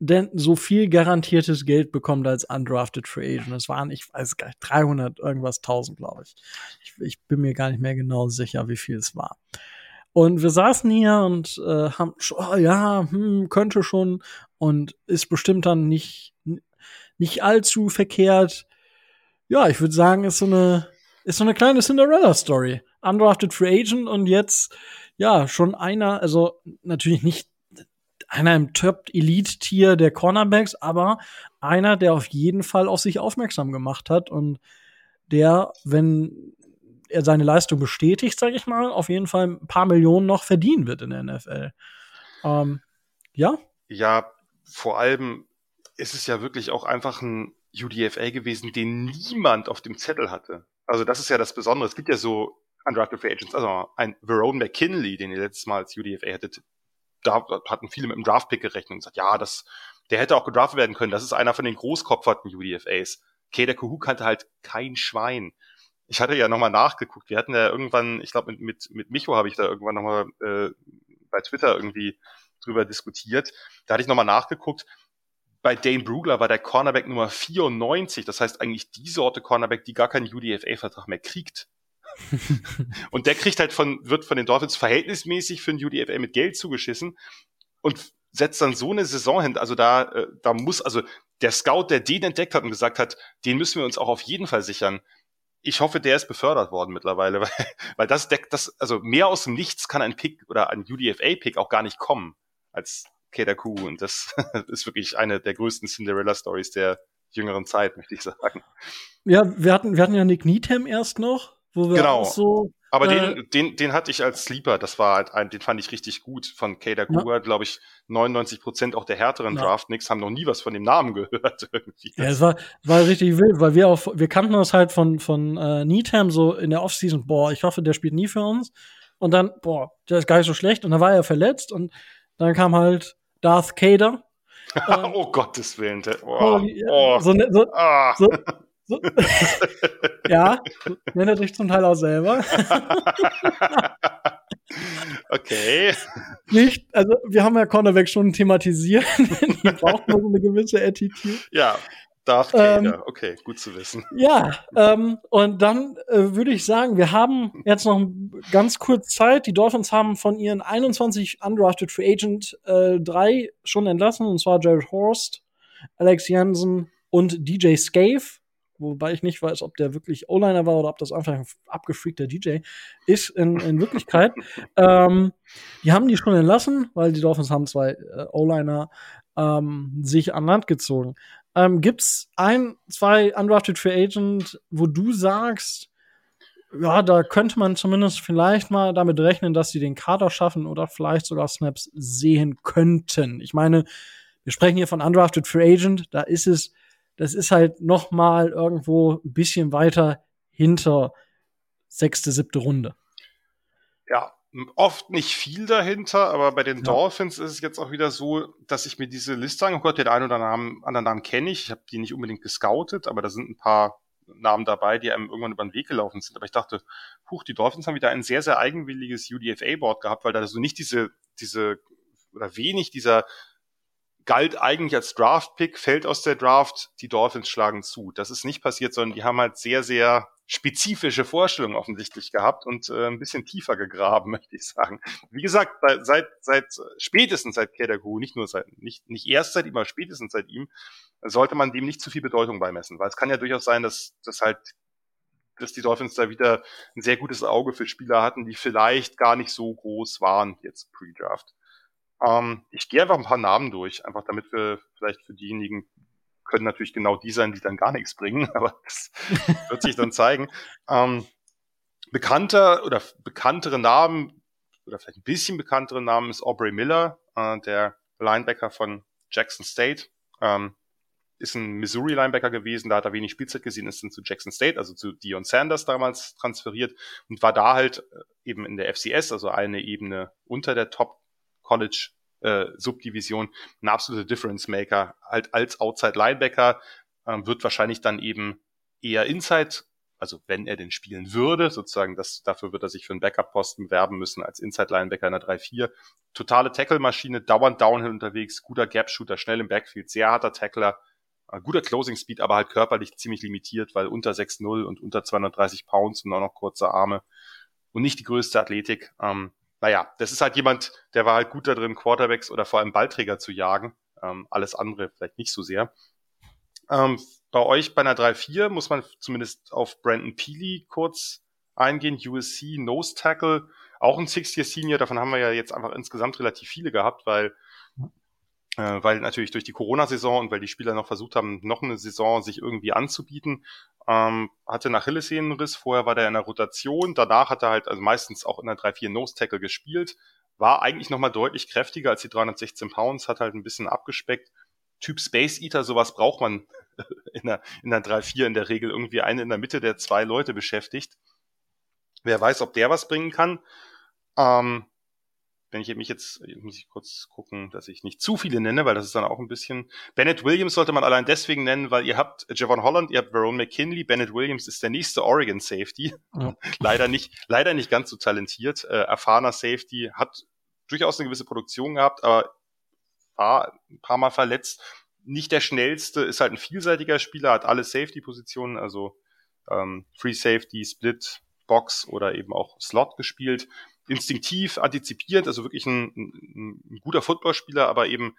denn so viel garantiertes Geld bekommt als undrafted Free Agent. Das waren, ich weiß gar nicht, 300 irgendwas 1000, glaube ich. ich. ich. bin mir gar nicht mehr genau sicher, wie viel es war. Und wir saßen hier und äh, haben, oh, ja, hm, könnte schon und ist bestimmt dann nicht, nicht allzu verkehrt. Ja, ich würde sagen, ist so eine, ist so eine kleine Cinderella-Story undrafted Free Agent und jetzt, ja, schon einer, also natürlich nicht einer im Top-Elite-Tier der Cornerbacks, aber einer, der auf jeden Fall auf sich aufmerksam gemacht hat und der, wenn er seine Leistung bestätigt, sage ich mal, auf jeden Fall ein paar Millionen noch verdienen wird in der NFL. Ähm, ja? Ja, vor allem ist es ja wirklich auch einfach ein UDFA gewesen, den niemand auf dem Zettel hatte. Also das ist ja das Besondere. Es gibt ja so Undrafted Free Agents, also ein Verone McKinley, den ihr letztes Mal als UDFA hättet, da hatten viele mit dem Draftpick gerechnet und gesagt, ja, das der hätte auch gedraftet werden können. Das ist einer von den großkopferten UDFAs. Kader Kuhu kannte halt kein Schwein. Ich hatte ja nochmal nachgeguckt. Wir hatten ja irgendwann, ich glaube mit, mit, mit Micho habe ich da irgendwann nochmal äh, bei Twitter irgendwie drüber diskutiert. Da hatte ich nochmal nachgeguckt. Bei Dane Brugler war der Cornerback Nummer 94. Das heißt eigentlich die Sorte Cornerback, die gar keinen UDFA-Vertrag mehr kriegt. Und der kriegt halt von, wird von den Dolphins verhältnismäßig für den UDFA mit Geld zugeschissen und setzt dann so eine Saison hin. Also da, äh, da muss, also der Scout, der den entdeckt hat und gesagt hat, den müssen wir uns auch auf jeden Fall sichern. Ich hoffe, der ist befördert worden mittlerweile, weil, weil das deckt das, also mehr aus dem Nichts kann ein Pick oder ein UDFA-Pick auch gar nicht kommen als Kedaku. Und das ist wirklich eine der größten Cinderella-Stories der jüngeren Zeit, möchte ich sagen. Ja, wir hatten, wir hatten ja Nick Needham erst noch, wo wir genau. auch so aber äh, den, den, den hatte ich als Sleeper. Das war halt ein, den fand ich richtig gut von Kader Cougar. Ja. Glaube ich, 99 Prozent auch der härteren ja. Draft. Nix haben noch nie was von dem Namen gehört irgendwie. Ja, es war, war richtig wild, weil wir auch, wir kannten das halt von, von äh, Needham so in der Offseason. Boah, ich hoffe, der spielt nie für uns. Und dann, boah, der ist gar nicht so schlecht. Und dann war er verletzt und dann kam halt Darth Kader. oh Gottes Willen. Oh, oh, so, ne, so, ah. so, so, ja, nennt sich zum Teil auch selber. okay. Nicht, also wir haben ja Cornerback schon thematisiert. Die braucht nur so eine gewisse Attitude. Ja, Vader. Ähm, okay, gut zu wissen. Ja, ähm, und dann äh, würde ich sagen, wir haben jetzt noch ganz kurz Zeit. Die Dolphins haben von ihren 21 undrafted Free Agent äh, drei schon entlassen, und zwar Jared Horst, Alex Jensen und DJ Scave wobei ich nicht weiß, ob der wirklich O-Liner war oder ob das einfach ein abgefreakter DJ ist in, in Wirklichkeit. ähm, die haben die schon entlassen, weil die Dolphins haben zwei äh, O-Liner ähm, sich an Land gezogen. Ähm, gibt's ein, zwei undrafted Free Agent, wo du sagst, ja, da könnte man zumindest vielleicht mal damit rechnen, dass sie den Kader schaffen oder vielleicht sogar Snaps sehen könnten. Ich meine, wir sprechen hier von undrafted Free Agent, da ist es das ist halt noch mal irgendwo ein bisschen weiter hinter sechste, siebte Runde. Ja, oft nicht viel dahinter, aber bei den ja. Dolphins ist es jetzt auch wieder so, dass ich mir diese Liste angehört, den einen oder anderen, anderen Namen kenne ich, ich habe die nicht unbedingt gescoutet, aber da sind ein paar Namen dabei, die einem irgendwann über den Weg gelaufen sind. Aber ich dachte, huch, die Dolphins haben wieder ein sehr, sehr eigenwilliges UDFA-Board gehabt, weil da so nicht diese, diese, oder wenig dieser galt eigentlich als Draft-Pick, fällt aus der Draft, die Dolphins schlagen zu. Das ist nicht passiert, sondern die haben halt sehr, sehr spezifische Vorstellungen offensichtlich gehabt und äh, ein bisschen tiefer gegraben, möchte ich sagen. Wie gesagt, seit, seit spätestens seit Kedagu, nicht nur seit, nicht, nicht erst seit ihm, aber spätestens seit ihm, sollte man dem nicht zu viel Bedeutung beimessen, weil es kann ja durchaus sein, dass, dass halt dass die Dolphins da wieder ein sehr gutes Auge für Spieler hatten, die vielleicht gar nicht so groß waren jetzt pre-Draft. Ähm, ich gehe einfach ein paar Namen durch, einfach damit wir vielleicht für diejenigen können natürlich genau die sein, die dann gar nichts bringen, aber das wird sich dann zeigen. Ähm, bekannter oder bekanntere Namen oder vielleicht ein bisschen bekanntere Namen ist Aubrey Miller, äh, der Linebacker von Jackson State. Ähm, ist ein Missouri-Linebacker gewesen, da hat er wenig Spielzeit gesehen, ist dann zu Jackson State, also zu Dion Sanders damals transferiert und war da halt äh, eben in der FCS, also eine Ebene unter der Top College äh, Subdivision ein absoluter Difference Maker. Halt als Outside Linebacker ähm, wird wahrscheinlich dann eben eher Inside, also wenn er den spielen würde, sozusagen, das, dafür wird er sich für einen Backup-Posten bewerben müssen als Inside Linebacker in der 3-4. Totale Tackle-Maschine, dauernd Downhill unterwegs, guter Gap-Shooter, schnell im Backfield, sehr harter Tackler, äh, guter Closing Speed, aber halt körperlich ziemlich limitiert, weil unter 6-0 und unter 230 Pounds und auch noch kurze Arme und nicht die größte Athletik. Ähm, naja, das ist halt jemand, der war halt gut da drin, Quarterbacks oder vor allem Ballträger zu jagen. Ähm, alles andere vielleicht nicht so sehr. Ähm, bei euch bei einer 3-4 muss man zumindest auf Brandon Peely kurz eingehen. USC Nose Tackle, auch ein Six-Year-Senior. Davon haben wir ja jetzt einfach insgesamt relativ viele gehabt, weil äh, weil natürlich durch die Corona-Saison und weil die Spieler noch versucht haben, noch eine Saison sich irgendwie anzubieten, ähm, hatte nach Achillessehnenriss, vorher war der in der Rotation, danach hat er halt also meistens auch in der 3-4 Nose-Tackle gespielt, war eigentlich nochmal deutlich kräftiger als die 316 Pounds, hat halt ein bisschen abgespeckt. Typ Space Eater, sowas braucht man in der, in der 3-4 in der Regel irgendwie eine in der Mitte, der zwei Leute beschäftigt. Wer weiß, ob der was bringen kann. Ähm, wenn ich mich jetzt, muss ich kurz gucken, dass ich nicht zu viele nenne, weil das ist dann auch ein bisschen. Bennett Williams sollte man allein deswegen nennen, weil ihr habt Javon Holland, ihr habt Verone McKinley, Bennett Williams ist der nächste Oregon Safety. Ja. leider nicht, leider nicht ganz so talentiert. Äh, erfahrener Safety, hat durchaus eine gewisse Produktion gehabt, aber war ein paar Mal verletzt. Nicht der schnellste, ist halt ein vielseitiger Spieler, hat alle Safety-Positionen, also ähm, Free Safety, Split, Box oder eben auch Slot gespielt instinktiv antizipiert, also wirklich ein, ein, ein guter Footballspieler, aber eben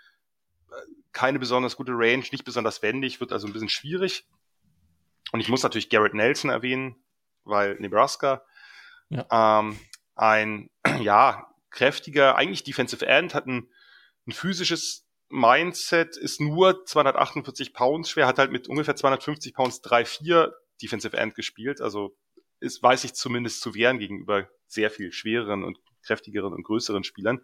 äh, keine besonders gute Range, nicht besonders wendig, wird also ein bisschen schwierig. Und ich muss natürlich Garrett Nelson erwähnen, weil Nebraska ja. ähm, ein ja kräftiger, eigentlich Defensive End, hat ein, ein physisches Mindset, ist nur 248 Pounds schwer, hat halt mit ungefähr 250 Pounds 3-4 Defensive End gespielt, also ist, weiß ich zumindest zu wehren gegenüber sehr viel schwereren und kräftigeren und größeren Spielern.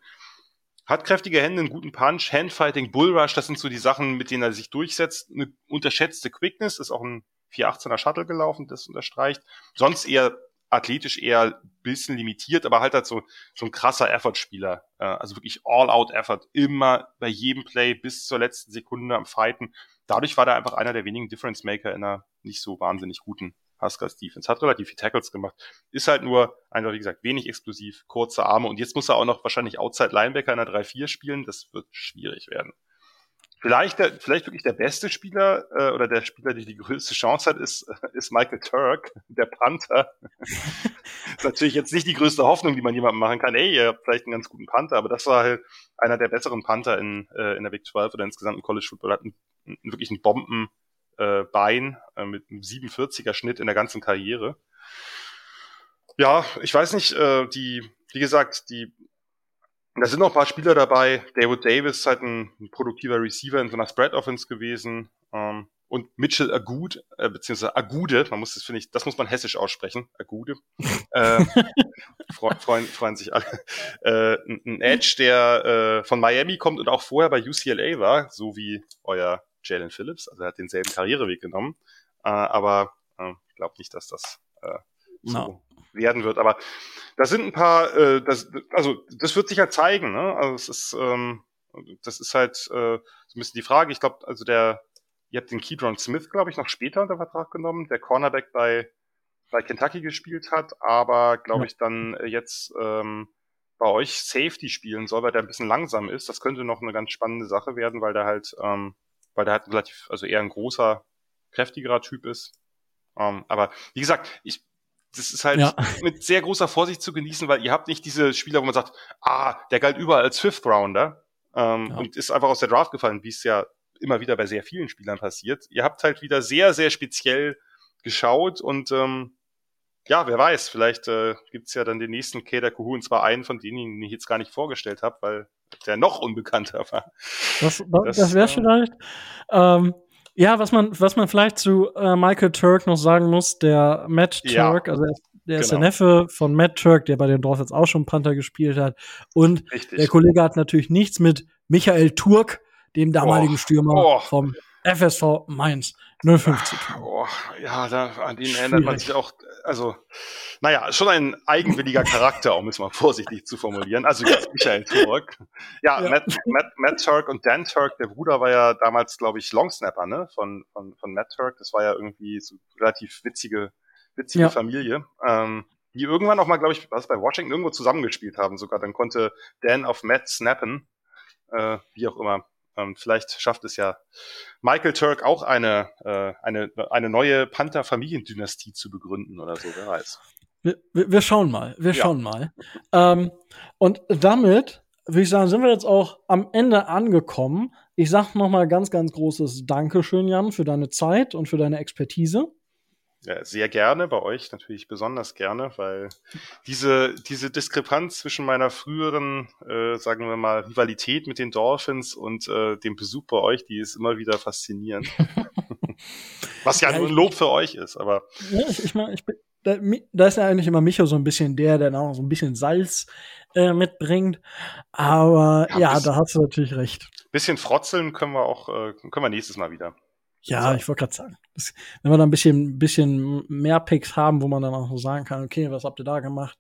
Hat kräftige Hände, einen guten Punch, Handfighting, Bullrush, das sind so die Sachen, mit denen er sich durchsetzt. Eine unterschätzte Quickness, ist auch ein 418er Shuttle gelaufen, das unterstreicht. Sonst eher athletisch eher bisschen limitiert, aber halt halt so, so ein krasser Effort-Spieler. Äh, also wirklich All-Out-Effort, immer bei jedem Play bis zur letzten Sekunde am Fighten. Dadurch war er einfach einer der wenigen Difference-Maker in einer nicht so wahnsinnig guten Huskers Defense. Hat relativ viel Tackles gemacht. Ist halt nur, einfach wie gesagt, wenig explosiv, kurze Arme und jetzt muss er auch noch wahrscheinlich Outside Linebacker in der 3-4 spielen. Das wird schwierig werden. Vielleicht, der, vielleicht wirklich der beste Spieler äh, oder der Spieler, der die größte Chance hat, ist, ist Michael Turk, der Panther. ist natürlich jetzt nicht die größte Hoffnung, die man jemandem machen kann. Ey, ihr habt vielleicht einen ganz guten Panther, aber das war halt einer der besseren Panther in, äh, in der Big 12 oder insgesamt im College Football. Hat einen, einen, wirklich einen Bomben, äh, Bein äh, mit einem 47er Schnitt in der ganzen Karriere. Ja, ich weiß nicht, äh, die, wie gesagt, die, da sind noch ein paar Spieler dabei. David Davis ist halt ein, ein produktiver Receiver in so einer Spread Offense gewesen. Ähm, und Mitchell Agud, äh, beziehungsweise Agude, man muss das, finde ich, das muss man hessisch aussprechen, Agude. äh, freuen, freuen, freuen sich alle. Äh, ein Edge, der äh, von Miami kommt und auch vorher bei UCLA war, so wie euer Jalen Phillips. Also er hat denselben Karriereweg genommen. Äh, aber äh, ich glaube nicht, dass das äh, so no. werden wird. Aber da sind ein paar, äh, das, also das wird sich halt zeigen. Ne? Also es ist, ähm, das ist halt äh, so ein bisschen die Frage. Ich glaube, also der, ihr habt den Keydron Smith, glaube ich, noch später unter Vertrag genommen, der Cornerback bei bei Kentucky gespielt hat, aber glaube ja. ich dann jetzt ähm, bei euch Safety spielen soll, weil der ein bisschen langsam ist. Das könnte noch eine ganz spannende Sache werden, weil der halt ähm, weil der halt relativ, also eher ein großer, kräftigerer Typ ist. Ähm, aber wie gesagt, ich, das ist halt ja. mit sehr großer Vorsicht zu genießen, weil ihr habt nicht diese Spieler, wo man sagt, ah, der galt überall als Fifth Rounder ähm, ja. und ist einfach aus der Draft gefallen, wie es ja immer wieder bei sehr vielen Spielern passiert. Ihr habt halt wieder sehr, sehr speziell geschaut und ähm, ja, wer weiß, vielleicht äh, gibt ja dann den nächsten Kader Kuhu und zwar einen von denen, den ich jetzt gar nicht vorgestellt habe, weil der noch unbekannter war. Das, das, das wäre äh, vielleicht. Ähm, ja, was man, was man vielleicht zu äh, Michael Turk noch sagen muss, der Matt Turk, ja, also der ist genau. der Neffe von Matt Turk, der bei den Dolphins auch schon Panther gespielt hat. Und Richtig. der Kollege hat natürlich nichts mit Michael Turk, dem damaligen oh, Stürmer oh. vom FSV Mainz 050. Oh, ja, da, an den erinnert man sich auch, also, naja, schon ein eigenwilliger Charakter, um es mal vorsichtig zu formulieren. Also jetzt Michael Turk. Ja, ja. Matt, Matt, Matt Turk und Dan Turk, der Bruder war ja damals, glaube ich, Longsnapper, ne, von, von, von Matt Turk. Das war ja irgendwie so relativ witzige, witzige ja. Familie. Ähm, die irgendwann auch mal, glaube ich, was bei Washington irgendwo zusammengespielt haben sogar. Dann konnte Dan auf Matt snappen, äh, wie auch immer. Ähm, vielleicht schafft es ja Michael Turk auch eine, äh, eine, eine neue Panther-Familiendynastie zu begründen oder so, wer weiß. Wir, wir schauen mal, wir ja. schauen mal. Ähm, und damit würde ich sagen, sind wir jetzt auch am Ende angekommen. Ich sage noch mal ganz, ganz großes Dankeschön, Jan, für deine Zeit und für deine Expertise. Ja, sehr gerne, bei euch natürlich besonders gerne, weil diese, diese Diskrepanz zwischen meiner früheren, äh, sagen wir mal, Rivalität mit den Dolphins und äh, dem Besuch bei euch, die ist immer wieder faszinierend. Was ja, ja nur ein Lob für euch ist, aber. Ja, ich, meine, ich bin, da, da ist ja eigentlich immer Micho so ein bisschen der, der auch so ein bisschen Salz äh, mitbringt. Aber ja, ja da hast du natürlich recht. Bisschen frotzeln können wir auch, äh, können wir nächstes Mal wieder. Ja, so. ich wollte gerade sagen, das, wenn wir da ein bisschen, bisschen mehr Picks haben, wo man dann auch so sagen kann, okay, was habt ihr da gemacht,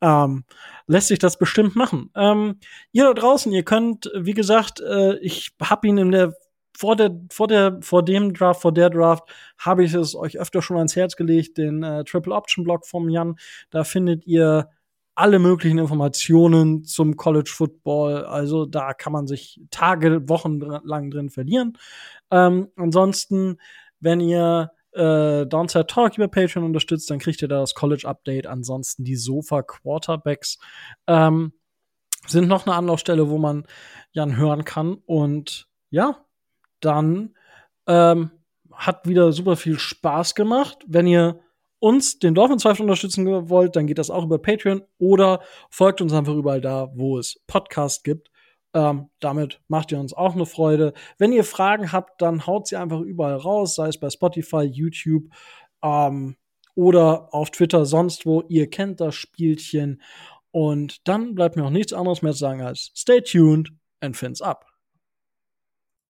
ähm, lässt sich das bestimmt machen. Ähm, ihr da draußen, ihr könnt, wie gesagt, äh, ich habe ihn in der vor der, vor der, vor dem Draft, vor der Draft habe ich es euch öfter schon ans Herz gelegt, den äh, Triple Option Blog vom Jan. Da findet ihr alle möglichen Informationen zum College Football. Also da kann man sich Tage, Wochen lang drin verlieren. Ähm, ansonsten, wenn ihr äh, Downside Talk über Patreon unterstützt, dann kriegt ihr da das College Update. Ansonsten die Sofa Quarterbacks ähm, sind noch eine Anlaufstelle, wo man Jan hören kann. Und ja, dann ähm, hat wieder super viel Spaß gemacht. Wenn ihr uns, den Dolphins Zweifel unterstützen wollt, dann geht das auch über Patreon oder folgt uns einfach überall da, wo es Podcasts gibt. Ähm, damit macht ihr uns auch eine Freude. Wenn ihr Fragen habt, dann haut sie einfach überall raus, sei es bei Spotify, YouTube ähm, oder auf Twitter, sonst wo. Ihr kennt das Spielchen. Und dann bleibt mir auch nichts anderes mehr zu sagen als stay tuned and fins up.